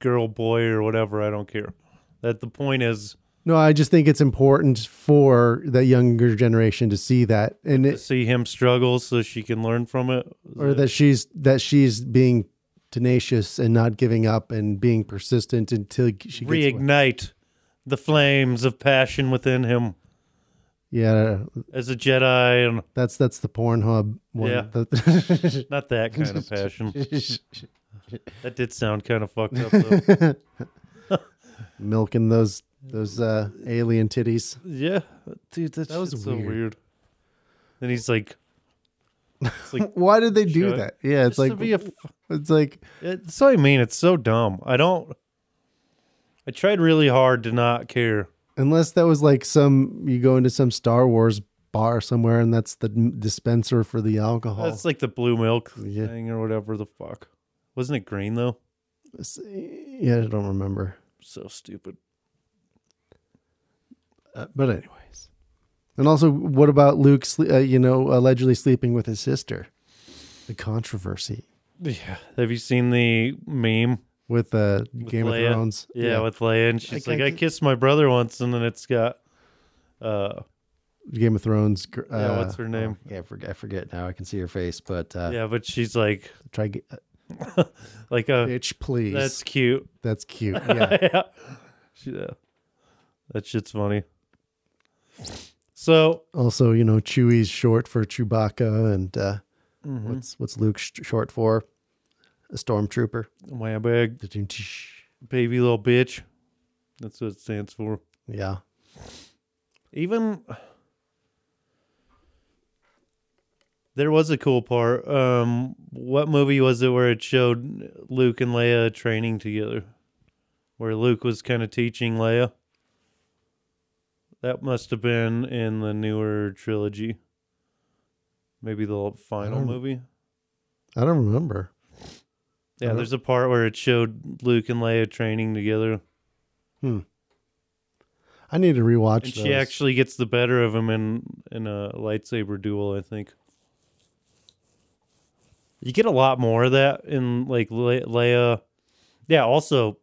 girl, boy, or whatever. I don't care. That the point is. No, I just think it's important for the younger generation to see that, and to it, see him struggle so she can learn from it. or that she's that she's being tenacious and not giving up and being persistent until she gets. reignite the flames of passion within him Yeah, as a Jedi, and that's that's the Pornhub one. Yeah. [LAUGHS] Not that kind of passion. [LAUGHS] That did sound kind of fucked up. Though. [LAUGHS] milking those those uh, alien titties. Yeah, dude, that, That was so weird. Then he's like, like Why did they do that? Yeah, it's like be a f- it's like It's what I mean. It's so dumb. I don't. I tried really hard to not care. Unless that was like some you go into some Star Wars bar somewhere and that's the dispenser for the alcohol. That's like the blue milk Yeah. thing or whatever the fuck. Wasn't it green though? yeah, I don't remember. So stupid. Uh, but anyways, and also, what about Luke? Uh, you know, allegedly sleeping with his sister. The controversy Yeah. Have you seen the meme? With uh, Game Leia. of Thrones. Yeah, with Leia, and she's I- like, I "I can- kissed my brother once," and then it's got, uh, Game of Thrones. Uh, Yeah, what's her name? oh, yeah, I forget, I forget now. I can see her face, but uh, yeah, but she's like, [LAUGHS] try get, uh, [LAUGHS] like a, bitch, please. that's That's cute. that's cute. [LAUGHS] Yeah, yeah. She, yeah. That shit's funny. So Also, you know, Chewie's short for Chewbacca, and uh, Mm-hmm. what's what's Luke sh- short for? A stormtrooper. my bag, baby little bitch. That's what it stands for. Yeah. Even there was a cool part. Um, what movie was it where it showed Luke and Leia training together? Where Luke was kind of teaching Leia. That must have been in the newer trilogy. Maybe the final don't- movie. I don't remember. Yeah, Uh-huh. there's a part where it showed Luke and Leia training together, I need to rewatch and those. she actually gets the better of him in in a lightsaber duel. I think you get a lot more of that in like Le- Leia. Yeah, also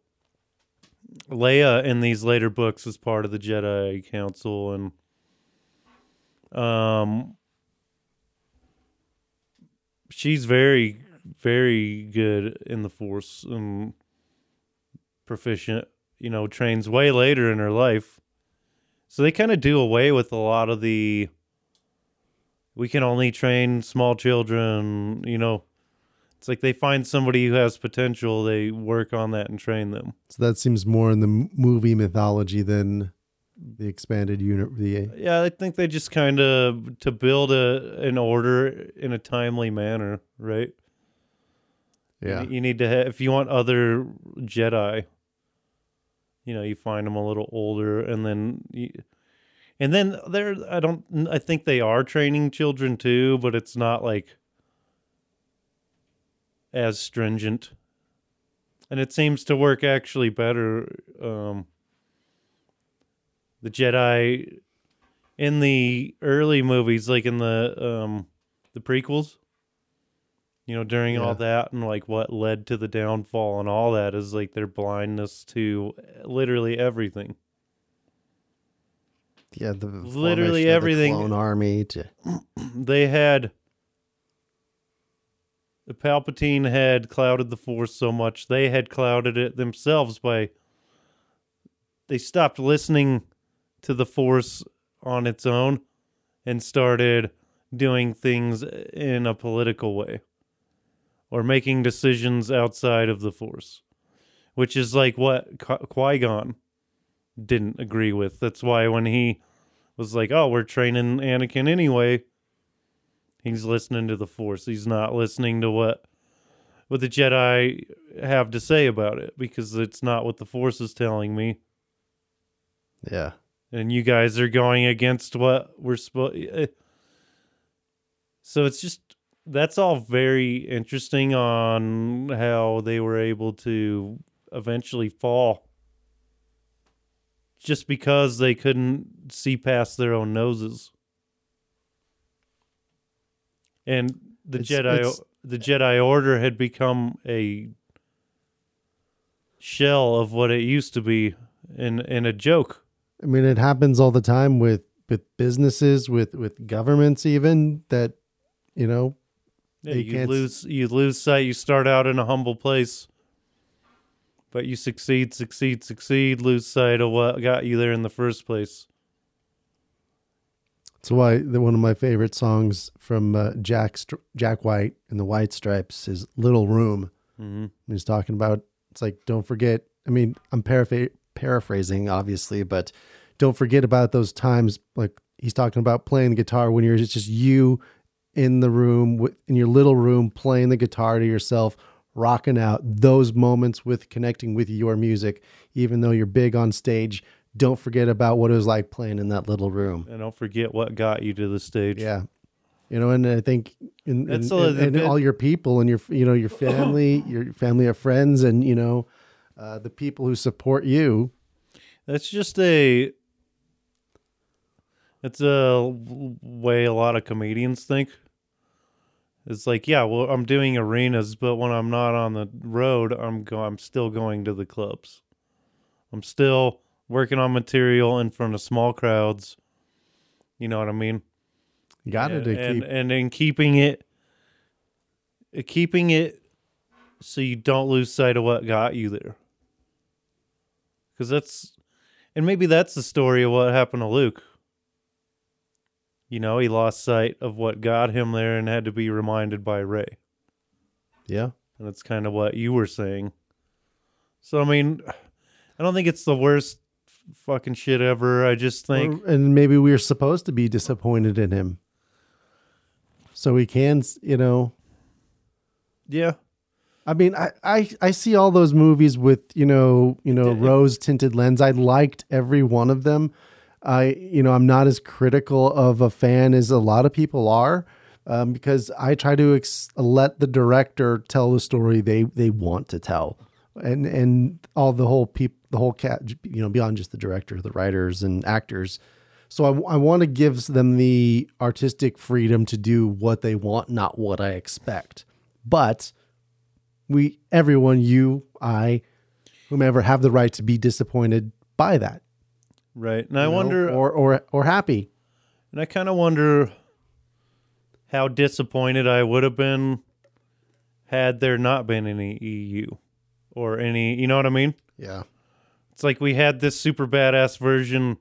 Leia in these later books is part of the Jedi Council, and um, she's very very good in the Force and proficient. You know, trains way later in her life. So they kind of do away with a lot of the we can only train small children, you know. It's like they find somebody who has potential, they work on that and train them. So that seems more in the movie mythology than the expanded unit. The Yeah, I think they just kind of to build a an order in a timely manner, right? Yeah, You need to have if you want other Jedi, you know, you find them a little older, and then you, and then there. I don't. I think they are training children too, but it's not like as stringent, and it seems to work actually better. Um, the Jedi in the early movies, like in the um, the prequels, you know, during Yeah. all that and like what led to the downfall and all that is like their blindness to literally everything. yeah. The Literally of the everything. clone army. To, [CLEARS THROAT] They had the Palpatine had clouded the Force so much they had clouded it themselves by they stopped listening to the Force on its own and started doing things in a political way or making decisions outside of the Force, which is like what Qui Gon didn't agree with. That's why when he was like, "Oh, we're training Anakin anyway," he's listening to the Force. He's not listening to what what the Jedi have to say about it because it's not what the Force is telling me. yeah, And you guys are going against what we're supposed. Eh. So it's just that's all very interesting on how they were able to eventually fall just because they couldn't see past their own noses. And the It's- Jedi it's- the Jedi Order had become a shell of what it used to be in in a joke. I mean, it happens all the time with with businesses, with with governments, even that you know. Yeah, You lose you lose sight. You start out in a humble place, but you succeed, succeed, succeed. Lose sight of what got you there in the first place. That's why the, one of my favorite songs from uh, Jack Jack White and the White Stripes is "Little Room." hmm He's talking about it's like don't forget. I mean, I'm paraphr- paraphrasing, obviously, but don't forget about those times. Like he's talking about playing the guitar when you're it's just you in the room in your little room playing the guitar to yourself, rocking out. Those moments with connecting with your music, even though you're big on stage. Don't forget about what it was like playing in that little room. And don't forget what got you to the stage. Yeah. You know, and I think in, in, That's in- in all your people and your, you know, your [COUGHS] family, your family of friends, and you know, uh, the people who support you. That's just a. It's a way a lot of comedians think. It's like, yeah, well, I'm doing arenas, but when I'm not on the road, I'm go- I'm still going to the clubs. I'm still working on material in front of small crowds. You know what I mean? Got and, to and, keep. and in keeping it, uh, keeping it, so you don't lose sight of what got you there. Because that's, and maybe that's the story of what happened to Luke. You know, he lost sight of what got him there and had to be reminded by Rey. Yeah. And that's kind of what you were saying. So I mean, I don't think it's the worst fucking shit ever. I just think Or- and maybe we're supposed to be disappointed in him. So we can, you know, yeah. I mean, I, I, I see all those movies with, you know, you know, Yeah. rose tinted lens. I liked every one of them. I, you know, I'm not as critical of a fan as a lot of people are. Um, because I try to ex- let the director tell the story they, they want to tell, and and all the whole people, the whole cat you know beyond just the director, the writers and actors. So I, I want to give them the artistic freedom to do what they want, not what I expect. But we, everyone, you, I, whomever, have the right to be disappointed by that. Right. And I know, wonder or or or happy. And I kind of wonder how disappointed I would have been had there not been any EU or any, you know what I mean? Yeah. It's like we had this super badass version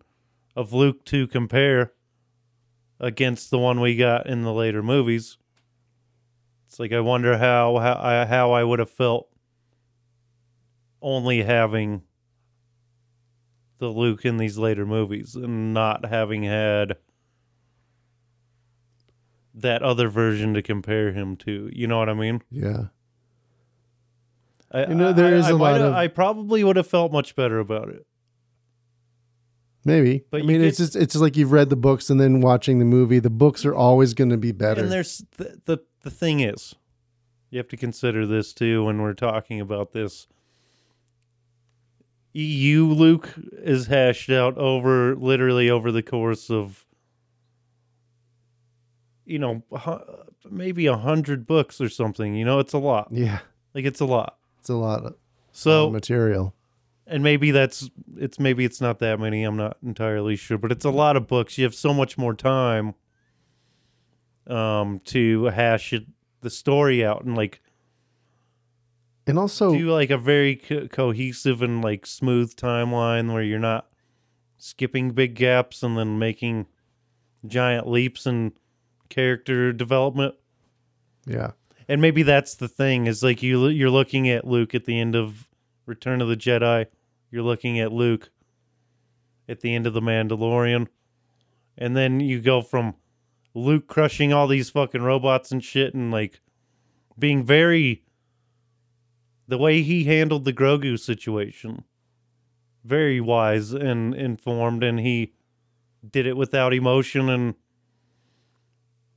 of Luke to compare against the one we got in the later movies. It's like I wonder how how I, how I would have felt only having the Luke in these later movies and not having had that other version to compare him to. You know what I mean? Yeah. I, You know, there I- is I a lot of- I probably would have felt much better about it. Maybe. But I mean, it's just it's just like you've read the books and then watching the movie. The books are always going to be better. And there's the, the the thing is, you have to consider this too when we're talking about this. EU Luke is hashed out over literally over the course of you know maybe a hundred books or something. You know, it's a lot. yeah, Like it's a lot. it's a lot of So material. and maybe that's it's maybe it's not that many i'm not entirely sure but it's a lot of books you have so much more time um to hash it, the story out and like And also, do like a very co- cohesive and like smooth timeline where you're not skipping big gaps and then making giant leaps in character development. Yeah, and maybe that's the thing is like you you're looking at Luke at the end of Return of the Jedi, you're looking at Luke at the end of the Mandalorian, and then you go from Luke crushing all these fucking robots and shit and like being very the way he handled the Grogu situation. Very wise and informed and he did it without emotion and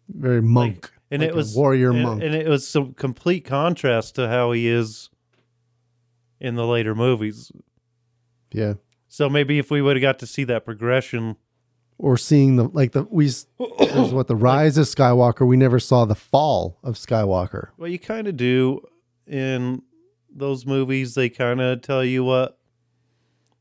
very monk. and like it a was warrior and, monk. and it was some complete contrast to how he is in the later movies. yeah, So maybe if we would have got to see that progression, or seeing the like the we there's what the [COUGHS] rise of Skywalker. We never saw the fall of Skywalker. well, you kind of do in those movies. They kind of tell you what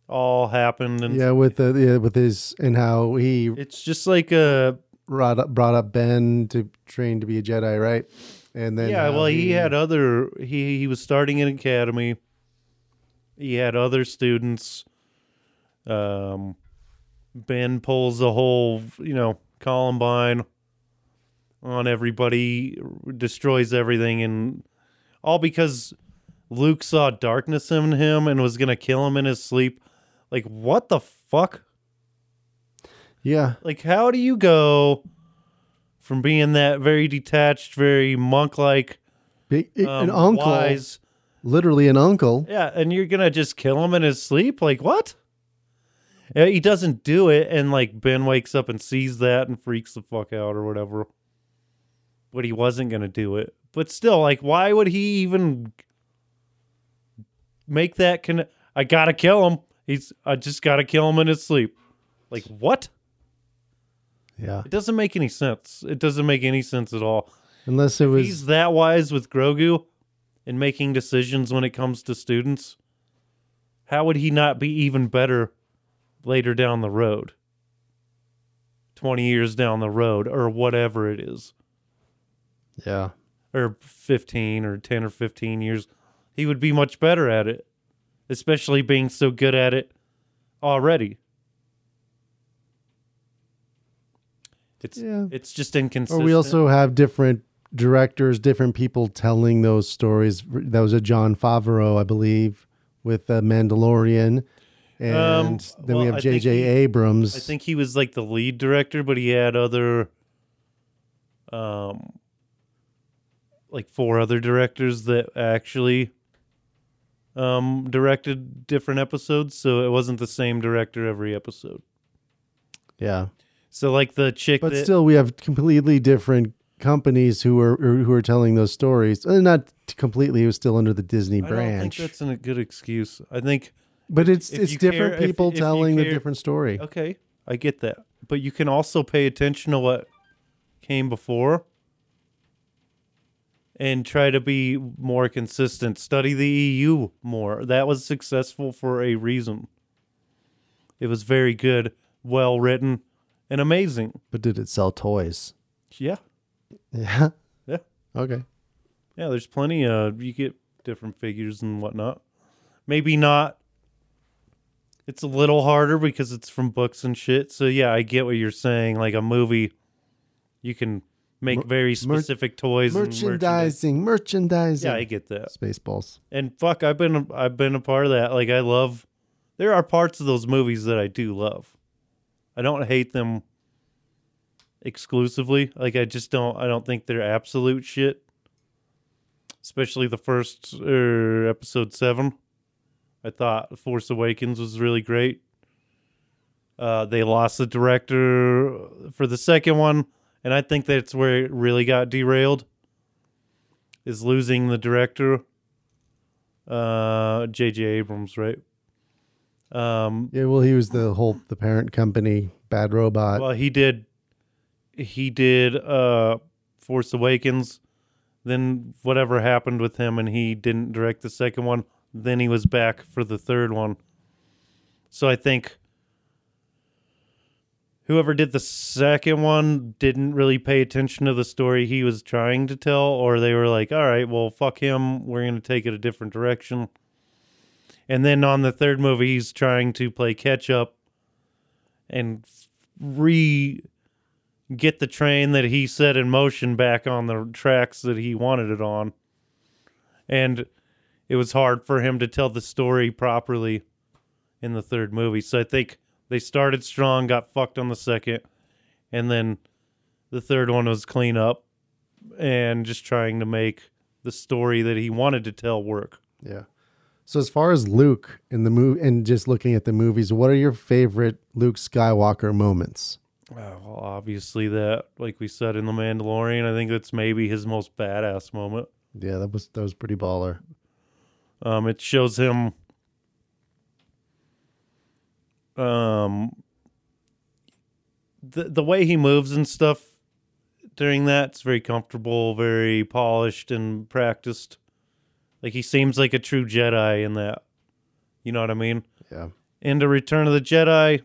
all happened, and Yeah, with the yeah, with his and how he it's just like a brought up, brought up Ben to train to be a Jedi, right? And then yeah. Well, he had other. He he was starting an academy. He had other students. Um, Ben pulls the whole, you know, Columbine on everybody, destroys everything, and all because Luke saw darkness in him and was gonna kill him in his sleep. Like, what the fuck? yeah Like, how do you go from being that very detached, very monk-like, um, an uncle, wise, literally an uncle. yeah, and you're gonna just kill him in his sleep? Like, what? He doesn't do it, and like Ben wakes up and sees that and freaks the fuck out or whatever. But he wasn't gonna do it. But still, like, why would he even make that? Con- I gotta kill him. He's. I just gotta kill him in his sleep. Like what? Yeah, It doesn't make any sense. It doesn't make any sense at all. unless it was He's that wise with Grogu in making decisions when it comes to students. How would he not be even better later down the road? 20 years down the road or whatever it is. yeah, Or 15 or 10 or 15 years. He would be much better at it, especially being so good at it already. It's Yeah. it's just inconsistent. Or we also have different directors, different people telling those stories. That was a Jon Favreau, I believe, with uh, Mandalorian, and Um, then well, we have J.J. Abrams. I think he was like the lead director, but he had other, um, like four other directors that actually, um, directed different episodes. So it wasn't the same director every episode. yeah, So like the chick but that, still, we have completely different companies who are who are telling those stories. Uh, not completely; it was still under the Disney branch. I think that's a good excuse. I think but it's if it's care- different if- people if telling the different story. Okay, I get that. But you can also pay attention to what came before and try to be more consistent. Study the EU more. That was successful for a reason. It was very good, well written, and amazing. But did it sell toys? Yeah. Yeah. Yeah. Okay. Yeah, there's plenty of you get different figures and whatnot. Maybe not. It's a little harder because it's from books and shit. So yeah, I get what you're saying. Like a movie, you can make very specific toys and merchandise. Merchandising, merchandising. Yeah, I get that. Spaceballs. And fuck, I've been I've been a part of that. Like I love. There are parts of those movies that I do love. I don't hate them exclusively. Like I just don't. I don't think they're absolute shit. Especially the first er, episode seven. I thought Force Awakens was really great. Uh, they lost the director for the second one, and I think that's where it really got derailed. Is losing the director, uh, J.J. Abrams, right? Um, Yeah, well, he was the whole the parent company, Bad Robot. well, he did. He did uh, Force Awakens. Then whatever happened with him, and he didn't direct the second one. Then he was back for the third one. So I think whoever did the second one didn't really pay attention to the story he was trying to tell, or they were like, "All right, well, fuck him. We're gonna take it a different direction." And then on the third movie, he's trying to play catch up and re get the train that he set in motion back on the tracks that he wanted it on. And it was hard for him to tell the story properly in the third movie. So I think they started strong, got fucked on the second, and then the third one was clean up and just trying to make the story that he wanted to tell work. yeah. So as far as Luke in the movie and just looking at the movies, what are your favorite Luke Skywalker moments? Uh, well, obviously that, like we said in The Mandalorian, I think that's maybe his most badass moment. Yeah, that was that was pretty baller. Um, it shows him um the the way he moves and stuff during that it's very comfortable, very polished and practiced. Like he seems like a true Jedi in that. You know what I mean? Yeah. into Return of the Jedi,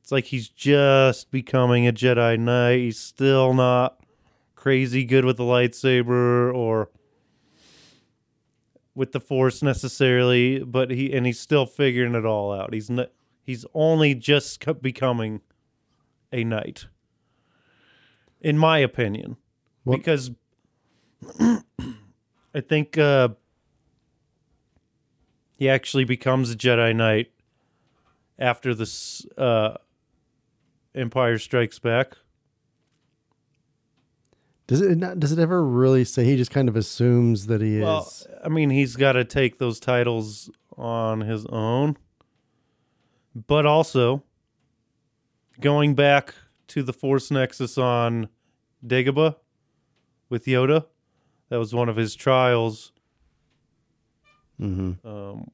it's like he's just becoming a Jedi Knight. He's still not crazy good with the lightsaber or with the Force necessarily, but he and he's still figuring it all out. He's not, he's only just becoming a knight, in my opinion, What- because [CLEARS THROAT] I think uh, he actually becomes a Jedi Knight after this uh, Empire Strikes Back. Does it not, does it ever really say he just kind of assumes that he Well, is? I mean, he's got to take those titles on his own, but also going back to the Force Nexus on Dagobah with Yoda. That was one of his trials. Mhm. Um,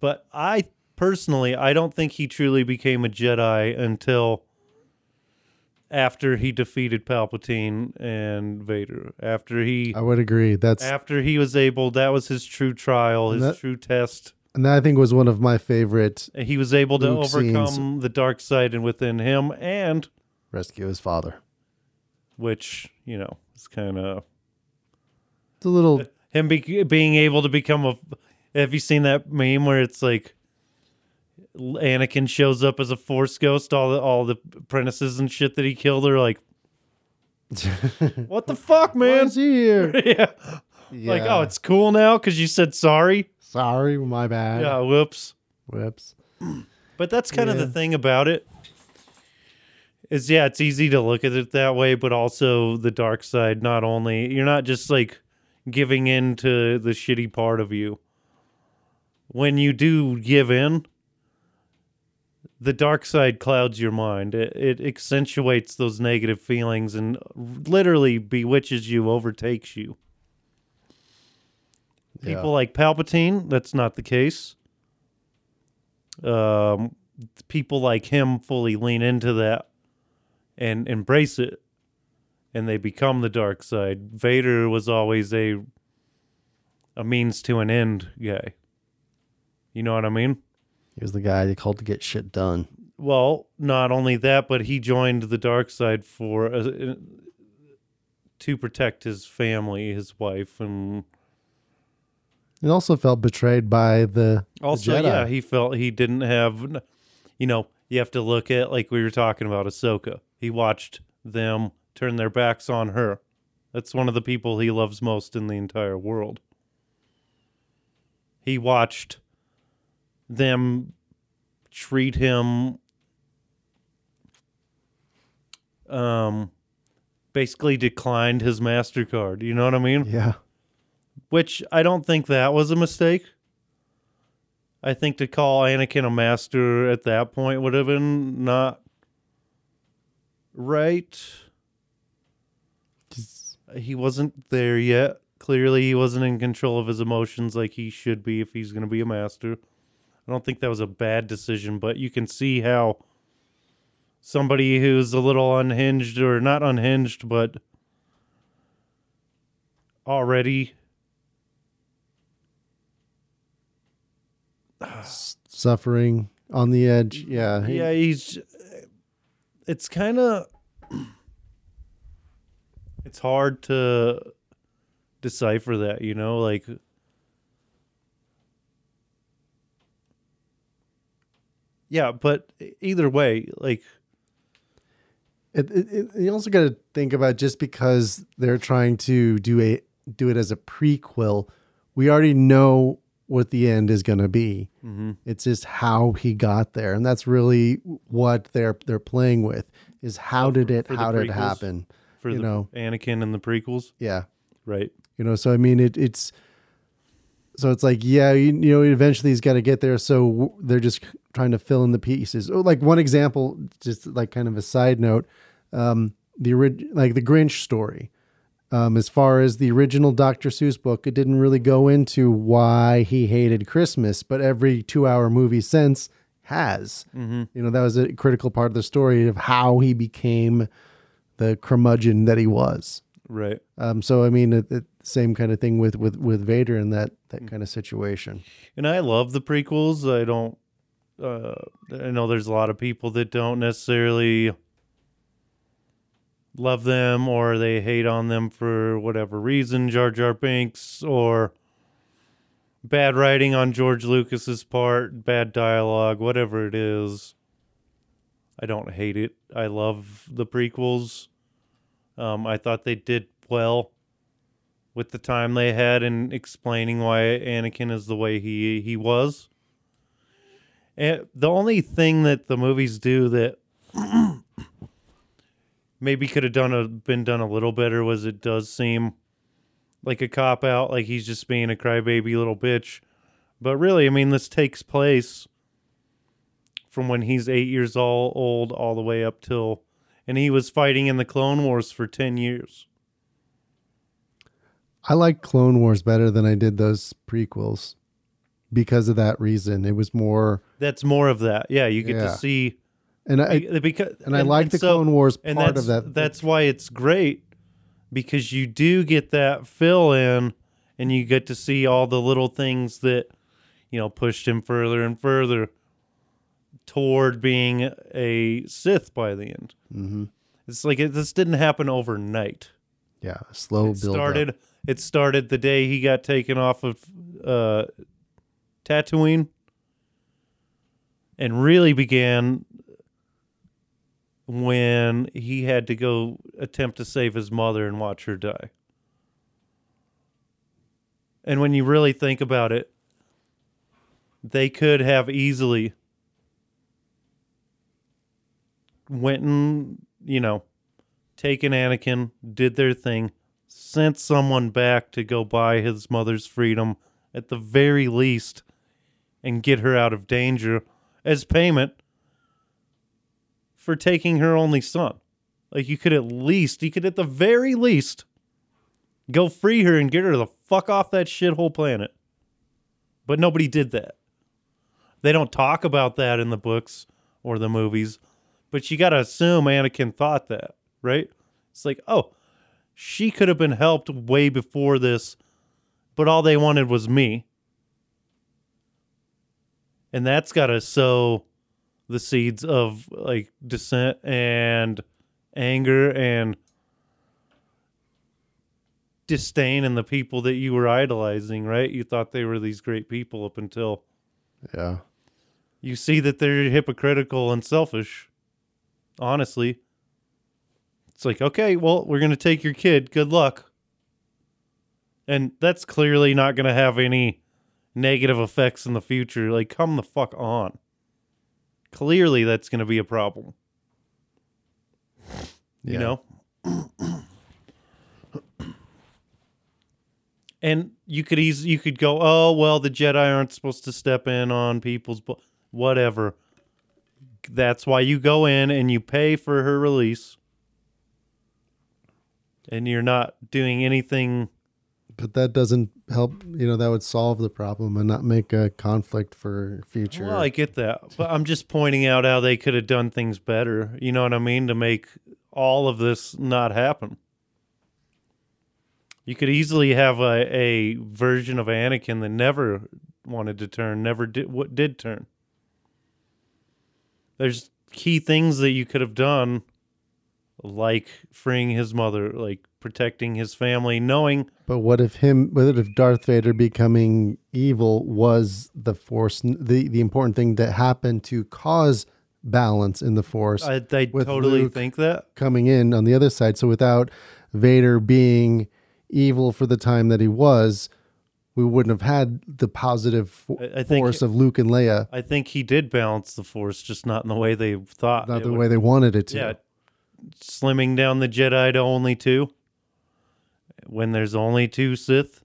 but I personally, I don't think he truly became a Jedi until after he defeated Palpatine and Vader. After he I would agree. That's after he was able, that was his true trial, his That- true test. And that I think was one of my favorite He was able to Luke overcome scenes. the dark side and within him, and rescue his father. which you know is kind of It's a little him be- being able to become a. Have you seen that meme where it's like, Anakin shows up as a Force ghost. All the all the apprentices and shit that he killed are like, [LAUGHS] "What the fuck, Why man?" is he here? [LAUGHS] yeah. like, oh, it's cool now because you said sorry. Sorry, my bad. Yeah, whoops. Whoops. [CLEARS THROAT] But that's kind of the thing about it. Is yeah, it's easy to look at it that way, but also the dark side. Not only you're not just like giving in to the shitty part of you. When you do give in, the dark side clouds your mind. It, it accentuates those negative feelings and literally bewitches you, overtakes you. People Yeah. like Palpatine, that's not the case. Um, people like him fully lean into that and embrace it, and they become the dark side. Vader was always a a means to an end guy. You know what I mean? He was the guy they called to get shit done. Well, not only that, but he joined the dark side for uh, to protect his family, his wife, and He also felt betrayed by the, the Also, Jedi. yeah, he felt he didn't have, you know, you have to look at like we were talking about Ahsoka. He watched them turn their backs on her. That's one of the people he loves most in the entire world. He watched them treat him um basically declined his mastercard you know what i mean yeah. Which I don't think that was a mistake. I think to call Anakin a master at that point would have been not right. He wasn't there yet. Clearly, he wasn't in control of his emotions like he should be if he's going to be a master. I don't think that was a bad decision, but you can see how somebody who's a little unhinged or not unhinged, but already Suffering on the edge. Yeah. he- yeah he's it's kind of it's hard to decipher that you know like yeah but either way like It, it, it- you also got to think about just because they're trying to do a do it as a prequel, we already know what the end is going to be. mhm. It's just how he got there, and that's really what they're they're playing with. Is how did it how did it happen? for You the know. Anakin and the prequels Yeah, right you know. So I mean, it it's so it's like yeah, you, you know, eventually he's got to get there. So they're just trying to fill in the pieces. Oh, like one example, just like kind of a side note, um, the orig- like the Grinch story. Um, as far as the original Dr. Seuss book, it didn't really go into why he hated Christmas, but every two-hour movie since has. mm-hmm. You know, that was a critical part of the story of how he became the curmudgeon that he was. right Um, so I mean, it, it, same kind of thing with with with Vader in that that kind of situation. and I love the prequels. I don't. Uh, I know there's a lot of people that don't necessarily love them or they hate on them for whatever reason. Jar Jar Binks or bad writing on George Lucas's part, bad dialogue, whatever it is. I don't hate it. I love the prequels. Um, I thought they did well with the time they had in explaining why Anakin is the way he he was. And the only thing that the movies do that maybe could have done a been done a little better was it does seem like a cop out, like he's just being a crybaby little bitch. But really, I mean, this takes place from when he's eight years all old all the way up till, and he was fighting in the Clone Wars for ten years. I like Clone Wars better than I did those prequels because of that reason. It was more, That's more of that. Yeah, you get Yeah. to see and I Be- because and I like the Clone Wars and part that's, of that. That's why it's great because you do get that fill in, and you get to see all the little things that you know pushed him further and further toward being a Sith by the end. hmm It's like it, this didn't happen overnight. Yeah, slow It build. started. Up. It started the day he got taken off of uh, Tatooine, and really began when he had to go attempt to save his mother and watch her die. And when you really think about it, they could have easily went and, you know, taken Anakin, did their thing, sent someone back to go buy his mother's freedom at the very least and get her out of danger as payment for taking her only son. Like you could at least, you could at the very least go free her and get her the fuck off that shithole planet. But nobody did that. They don't talk about that in the books or the movies, but you got to assume Anakin thought that, right? It's like, oh, she could have been helped way before this, but all they wanted was me. And that's got to sow the seeds of like dissent and anger and disdain in the people that you were idolizing, right? You thought they were these great people up until Yeah. you see that they're hypocritical and selfish. Honestly, it's like, okay, well, we're going to take your kid. Good luck. And that's clearly not going to have any negative effects in the future. Like, come the fuck on. Clearly, that's going to be a problem. You know? and you could easily you could go, oh well, the Jedi aren't supposed to step in on people's bu-. whatever. That's why you go in and you pay for her release, and you're not doing anything. But that doesn't help. You know, that would solve the problem and not make a conflict for future. Well, I get that, but I'm just pointing out how they could have done things better. You know what I mean? To make all of this not happen. You could easily have a, a version of Anakin that never wanted to turn, never did what did turn. There's key things that you could have done, like freeing his mother, like protecting his family, knowing But what if him? What if Darth Vader becoming evil was the Force? The the important thing that happened to cause balance in the Force I, they totally Luke. think that. coming in on the other side. So without Vader being evil for the time that he was, we wouldn't have had the positive fo- I- I think- force of Luke and Leia, I think he did balance the Force, just not in the way they thought. not the would way they wanted it to. Yeah, slimming down the Jedi to only two. When there's only two Sith,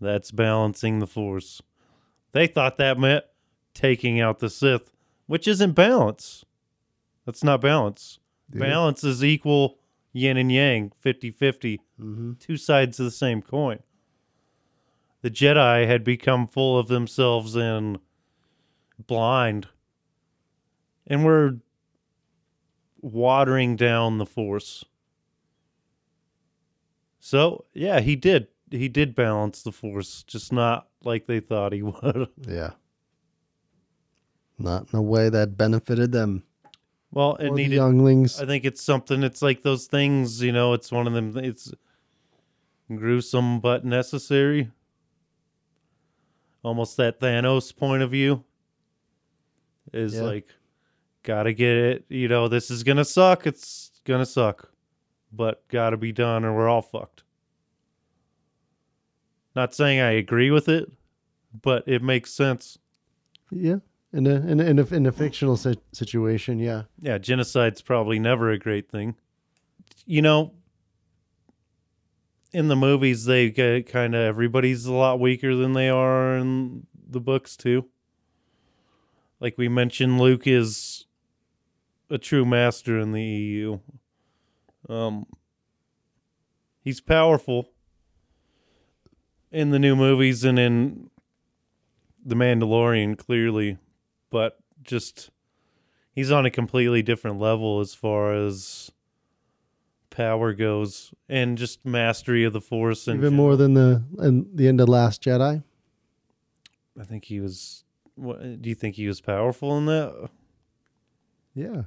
that's balancing the Force. They thought that meant taking out the Sith, which isn't balance. That's not balance. Balance is equal yin and yang, 50 50, mm-hmm. two sides of the same coin. The Jedi had become full of themselves and blind, and were watering down the force. So, yeah, he did. He did balance the force, just not like they thought he [LAUGHS] would. Yeah. Not in a way that benefited them. Well, it or the needed younglings. I think it's something it's like those things, you know, it's one of them it's gruesome but necessary. Almost that Thanos point of view is Yeah. like gotta get it, you know, this is gonna suck, it's gonna suck. But gotta be done or we're all fucked. Not saying I agree with it, but it makes sense. yeah. In a in a, in a, in a fictional si- situation, yeah. Yeah, genocide's probably never a great thing. You know, in the movies, they get kind of everybody's a lot weaker than they are in the books, too. Like we mentioned, Luke is a true master in the EU. Um, he's powerful in the new movies and in The Mandalorian, clearly, but just he's on a completely different level as far as power goes and just mastery of the force and Even more than the and the end of Last Jedi. i think he was what do you think he was powerful in that Yeah.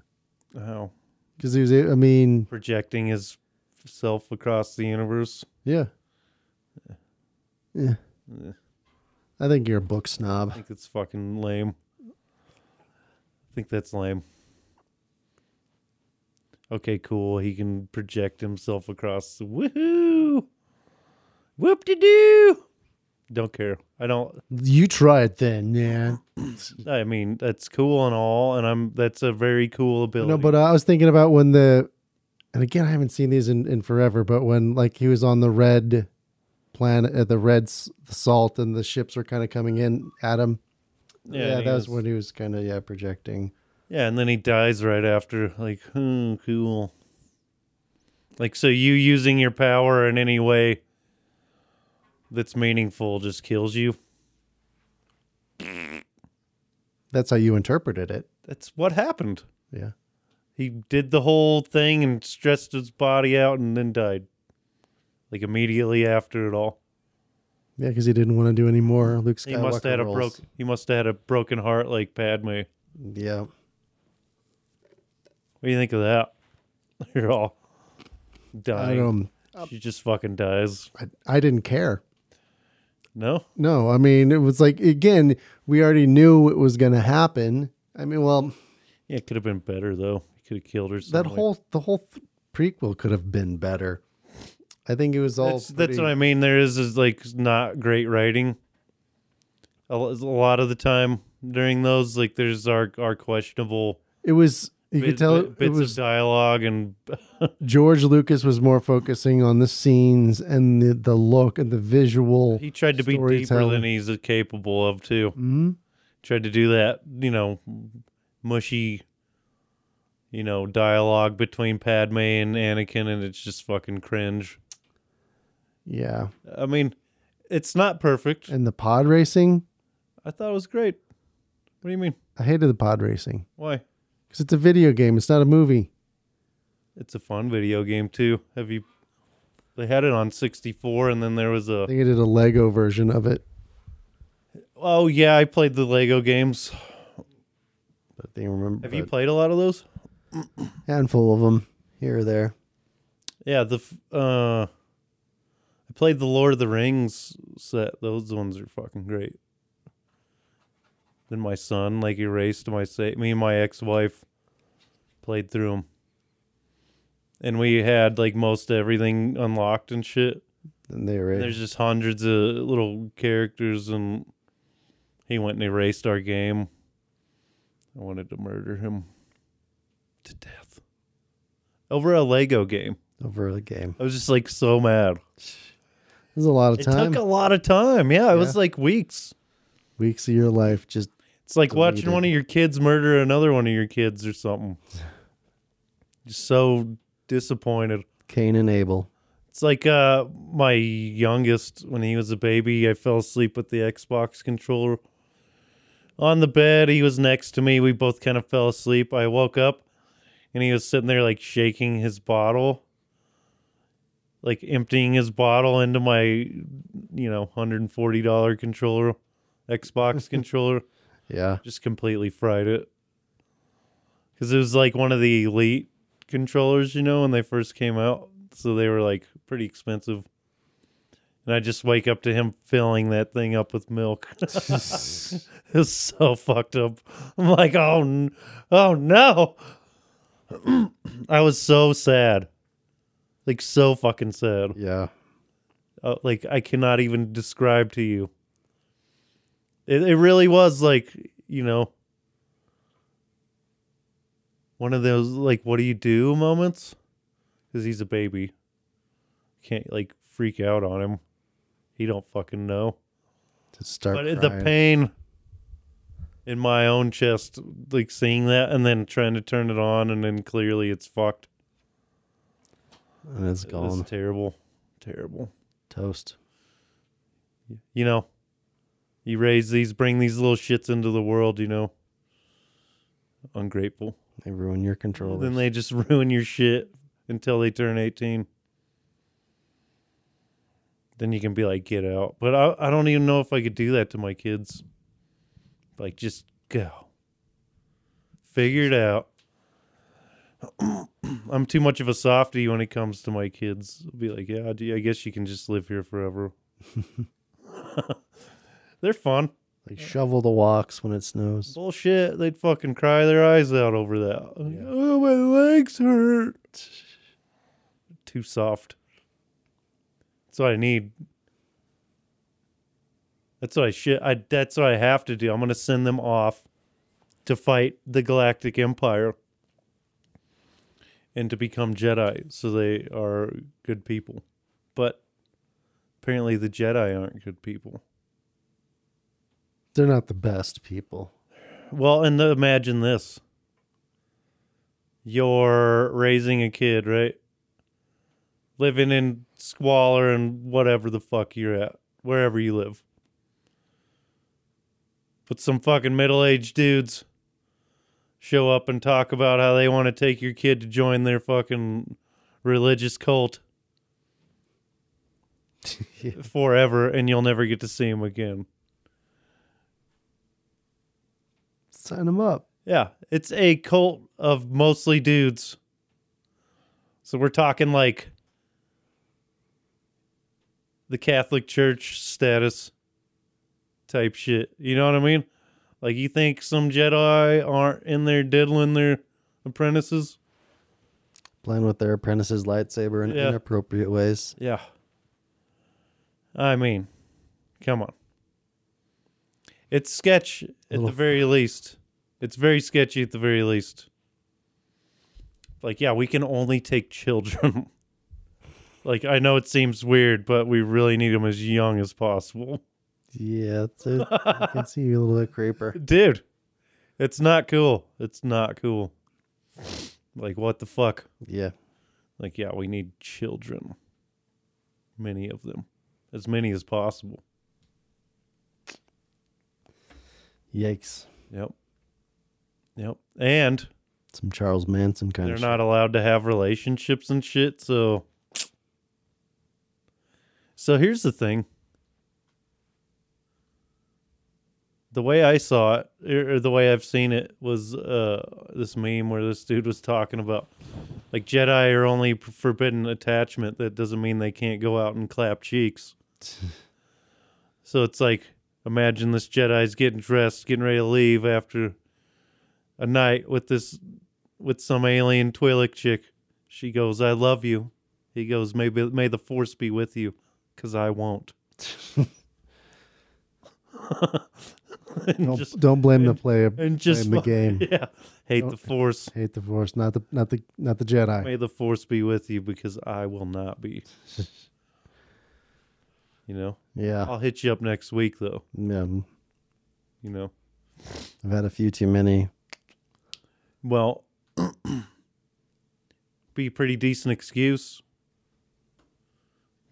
how Because he was, a- I mean, projecting his self across the universe yeah. Yeah. yeah. I think you're a book snob. i think it's fucking lame I think that's lame. Okay, cool. He can project himself across. Woohoo! Whoop de doo! Don't care. I don't. You try it then, man. [CLEARS THROAT] I mean, that's cool and all, and I'm. That's a very cool ability. No, but I was thinking about when the, and again, I haven't seen these in, in forever, but when like he was on the red planet, uh, the red s- salt, and the ships were kind of coming in at him. yeah, Yeah, and he that was, was- when he was kind of yeah projecting. Yeah, and then he dies right after. Like, hmm, cool. Like, so you using your power in any way that's meaningful just kills you. That's how you interpreted it. That's what happened. Yeah. He did the whole thing and stressed his body out and then died. Like immediately after it all. Yeah, because he didn't want to do any more Luke Skywalker He must have had a roles. broke he must have had a broken heart like Padme. Yeah. What do you think of that? [LAUGHS] You're all I dying. don't. She just fucking dies. I, I didn't care. No? No, I mean it was like again, we already knew it was going to happen. I mean, well, Yeah, it could have been better though. He could have killed her. that whole the whole th- prequel could have been better. I think it was all. that's, that's what I mean. There is is like not great writing. A a lot of the time during those, like there's our our questionable It was. You bit- could tell bit- it bits was of dialogue and [LAUGHS] George Lucas was more focusing on the scenes and the the look and the visual. he tried to be deeper than he's capable of too. Mhm. Tried to do that, you know, mushy, you know, dialogue between Padme and Anakin, and it's just fucking cringe. Yeah, I mean, it's not perfect. and the pod racing. I thought it was great. What do you mean? I hated the pod racing Why? Because it's a video game. It's not a movie. It's a fun video game too. Have you? They had it on 64, and then there was I a. think I did a Lego version of it, Oh yeah, I played the Lego games. but they remember. Have you played a lot of those? [CLEARS THROAT] handful of them here or there. Yeah, the uh, I played the Lord of the Rings set. Those ones are fucking great. Then my son like erased my say. Me and my ex-wife played through them, and we had like most everything unlocked and shit. And they were There's just hundreds of little characters, and he went and erased our game. I wanted to murder him to death over a Lego game. over the game. I was just like so mad. There's a lot of It took a lot of time. Yeah, it was like weeks. Weeks of your life just It's like watching one of your kids murder another one of your kids or something. Just so disappointed. Cain and Abel. It's like uh my youngest when he was a baby, I fell asleep with the Xbox controller on the bed. He was next to me. We both kind of fell asleep. I woke up and he was sitting there like shaking his bottle. Like emptying his bottle into my you know, $140 controller, Xbox [LAUGHS] controller. Yeah. Just completely fried it. Cuz it was like one of the elite controllers, you know, when they first came out. So they were like pretty expensive. And I just wake up to him filling that thing up with milk. [LAUGHS] it was so fucked up. I'm like, oh, n- oh no. [CLEARS THROAT] I was so sad. Like, so fucking sad. Yeah. Uh, like, I cannot even describe to you. It, it really was like, you know, one of those, like, what do you do moments? Because he's a baby. Can't, like, freak out on him. He don't fucking know. To start But it- the crying. pain in my own chest, like seeing that and then trying to turn it on, and then clearly it's fucked. and it's It's gone. terrible, terrible. Toast. You know, you raise these, bring these little shits into the world. You know, ungrateful. They ruin your controllers. Then they just [LAUGHS] ruin your shit until they turn eighteen. Then you can be like, get out. But I, I don't even know if I could do that to my kids. Like, just go. Figure it out. [CLEARS THROAT] I'm too much of a softie when it comes to my kids. I'll be like, yeah, I I guess you can just live here forever. [LAUGHS] They're fun. They shovel the walks when it snows. Bullshit. They'd fucking cry their eyes out over that. Oh, my legs hurt. Too soft. That's what I need. That's what I should. I. That's what I have to do. I'm gonna send them off to fight the Galactic Empire and to become Jedi, so they are good people. But apparently, the Jedi aren't good people. They're not the best people. Well, and the, imagine this. You're raising a kid, right? Living in squalor and whatever the fuck you're at, wherever you live. But some fucking middle aged dudes show up and talk about how they want to take your kid to join their fucking religious cult [LAUGHS] forever, and you'll never get to see him again. Sign them up. Yeah, it's a cult of mostly dudes. So we're talking like the Catholic Church status type shit. You know what I mean? Like you think some Jedi aren't in there diddling their apprentices? Playing with their apprentice's lightsaber in Yeah. inappropriate ways. Yeah. I mean, come on. It's sketch at the very least. It's very sketchy at the very least. Like, yeah, we can only take children. [LAUGHS] like, I know it seems weird, but we really need them as young as possible. Yeah, a, I can see you a little bit creeper. [LAUGHS] Dude, it's not cool. It's not cool. Like, what the fuck? Yeah. Like, yeah, we need children. Many of them. As many as possible. Yikes. Yep. Yep. And Some Charles Manson kind of they're of not allowed to have relationships and shit, so So here's the thing. The way I saw it, or or the way I've seen it, was uh, this meme where this dude was talking about like Jedi are only forbidden attachment. That doesn't mean they can't go out and clap cheeks. [LAUGHS] so it's like, imagine this Jedi's getting dressed, getting ready to leave after a night with this with some alien Twi'lek chick. She goes, "I love you." He goes, "Maybe may the force be with you, cause I won't." [LAUGHS] Don't, just don't blame the player and just playing the game. [LAUGHS] Yeah, hate the Don't- force. Hate the force, not the not the not the Jedi. May the force be with you, because I will not be. [LAUGHS] you know, Yeah. I'll hit you up next week though. Yeah. You know, I've had a few too many. Well, [CLEARS THROAT] be a pretty decent excuse.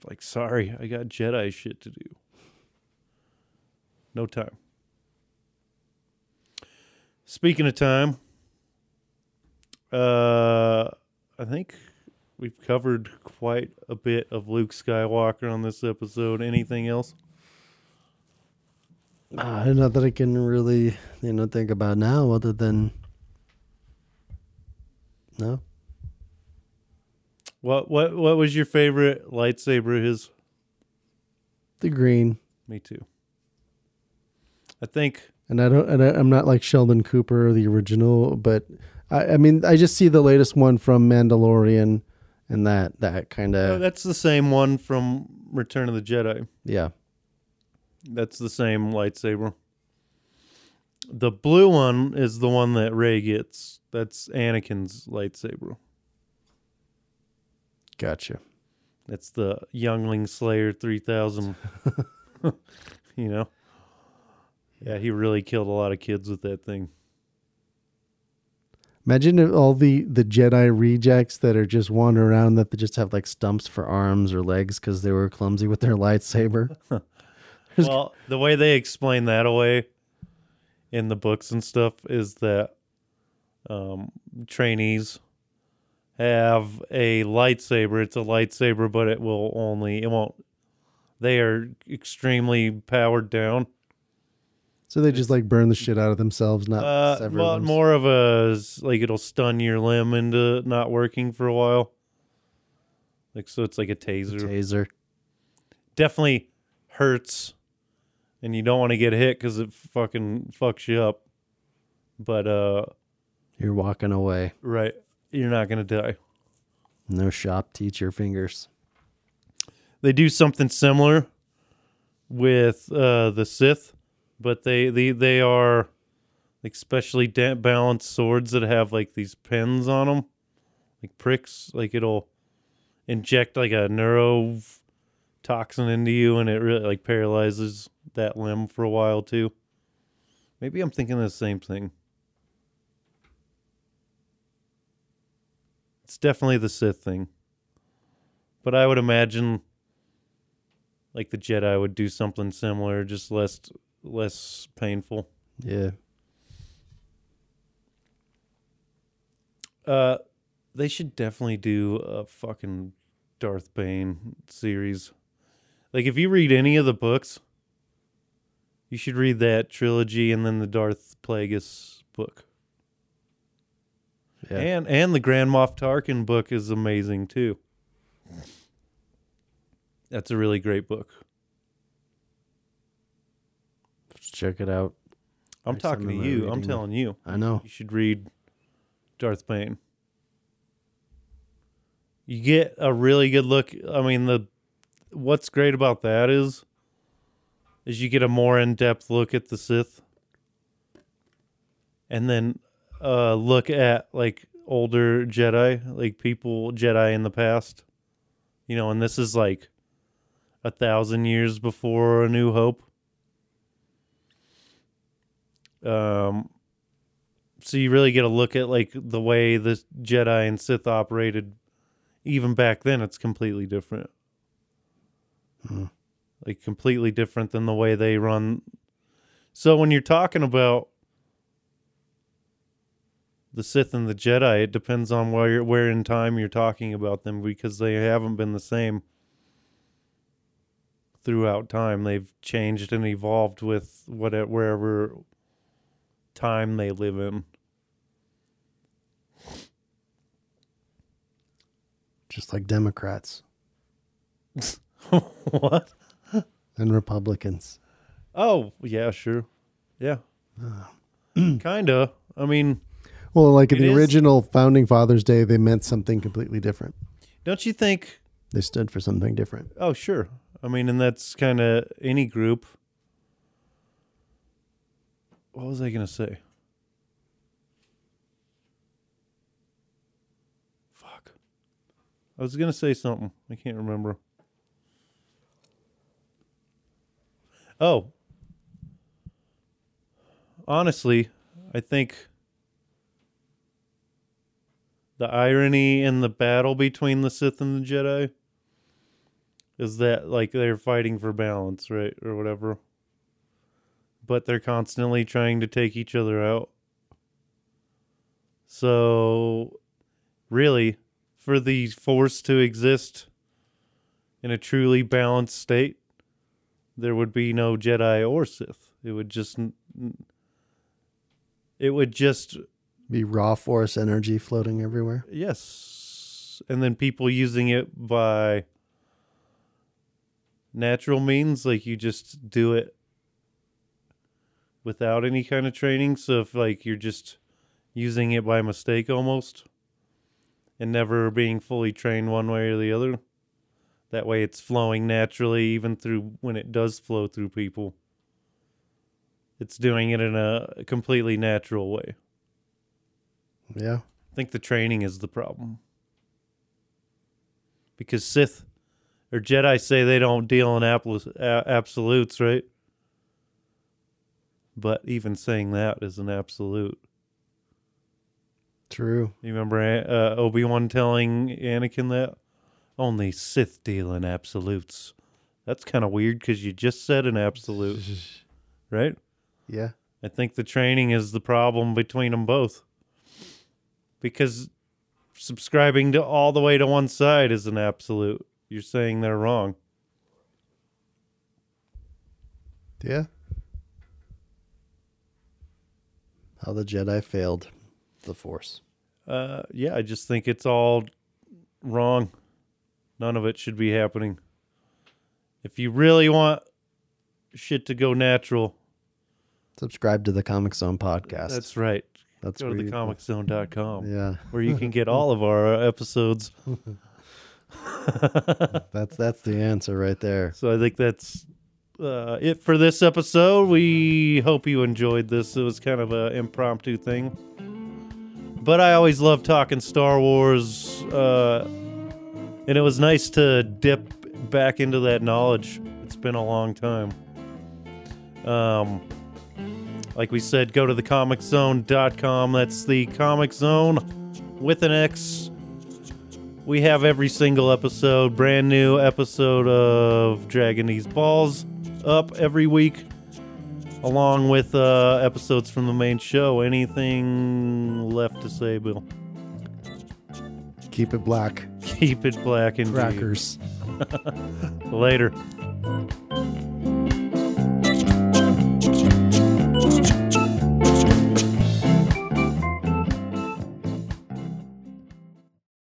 Like, sorry, I got Jedi shit to do. No time. Speaking of time, uh, I think we've covered quite a bit of Luke Skywalker on this episode. Anything else? Uh, not that I can really, you know, think about now, other than no. What what what was your favorite lightsaber? His The green, me too. I think and I don't, and I, I'm not like Sheldon Cooper, the original, but I, I mean, I just see the latest one from Mandalorian, and that that kind of that's the same one from Return of the Jedi. yeah. That's the same lightsaber. The blue one is the one that Rey gets. That's Anakin's lightsaber. Gotcha. That's the Youngling Slayer 3000. [LAUGHS] [LAUGHS] you know? Yeah, he really killed a lot of kids with that thing. Imagine all the the Jedi rejects that are just wandering around that they just have like stumps for arms or legs because they were clumsy with their [LAUGHS] lightsaber. Well, the way they explain that away in the books and stuff is that um, trainees have a lightsaber. It's a lightsaber, but it will only it won't. They are extremely powered down. So they just like burn the shit out of themselves, not Uh, sever but limbs. more of a like it'll stun your limb into not working for a while. Like so, it's like a taser. taser. Definitely hurts and you don't want to get hit because it fucking fucks you up. But uh, You're walking away. right, you're not gonna die. No shop teacher fingers. They do something similar with uh, the Sith, but they they they are like specially da- balanced swords that have like these pins on them, like pricks. Like it'll inject like a neuro toxin into you, and it really like paralyzes that limb for a while too. Maybe I'm thinking the same thing. It's definitely the Sith thing. But I would imagine like the Jedi would do something similar, just less less painful. Yeah. Uh they should definitely do a fucking Darth Bane series. Like if you read any of the books, you should read that trilogy and then the Darth Plagueis book. Yeah. And and the Grand Moff Tarkin book is amazing too. That's a really great book. Let's check it out. I'm talking to uh, you. I'm telling you. I know. You should read Darth Bane. You get a really good look. I mean, the what's great about that is is you get a more in-depth look at the Sith. And then uh look at like older Jedi, like people Jedi in the past. You know, and this is like a thousand years before A New Hope. Um so you really get a look at like the way the Jedi and Sith operated even back then it's completely different. Like completely different than the way they run. So when you're talking about the Sith and the Jedi, it depends on where you're, where in time you're talking about them because they haven't been the same throughout time. They've changed and evolved with whatever wherever time they live in. Just like Democrats [LAUGHS] what? And Republicans. Oh, yeah, sure. Yeah. Ah. [CLEARS THROAT] Kinda. I mean, Well, like in It the is- original Founding Fathers Day, they meant something completely different. don't you think They stood for something different. Oh, sure. I mean, and that's kind of any group. What was I going to say? Fuck. I was going to say something. I can't remember. Oh. Honestly, I think the irony in the battle between the Sith and the Jedi is that like they're fighting for balance, right, or whatever. But they're constantly trying to take each other out. So, really, for the force to exist in a truly balanced state, there would be no Jedi or Sith. It would just, it would just Be raw force energy floating everywhere. Yes. And then people using it by natural means, like you just do it without any kind of training. So if like you're just using it by mistake almost and never being fully trained one way or the other, that way it's flowing naturally even through when it does flow through people. It's doing it in a completely natural way. Yeah. I think the training is the problem. Because Sith or Jedi say they don't deal in absolutes, right? But even saying that is an absolute. True. You remember uh, Obi Wan telling Anakin that? Only Sith deal in absolutes. That's kind of weird because you just said an absolute, [LAUGHS] right? Yeah. I think the training is the problem between them both. Because subscribing to all the way to one side is an absolute. You're saying they're wrong. Yeah. How the Jedi failed the Force. Uh, yeah, I just think it's all wrong. None of it should be happening. If you really want shit to go natural. Subscribe to the Comic Zone podcast. That's right. That's Go to thecomiczone.com Yeah, where you can get all of our uh, episodes. [LAUGHS] that's that's the answer right there. So I think that's uh, it for this episode. We hope you enjoyed this. It was kind of an impromptu thing. But I always love talking Star Wars. Uh, and it was nice to dip back into that knowledge. It's been a long time. Um, like we said, go to thecomiczone.com. That's the Comic Zone with an X. We have every single episode, brand new episode of Dragon These Balls up every week, along with uh, episodes from the main show. Anything left to say, Bill? Keep it black. Keep it black and Crackers. [LAUGHS] Later.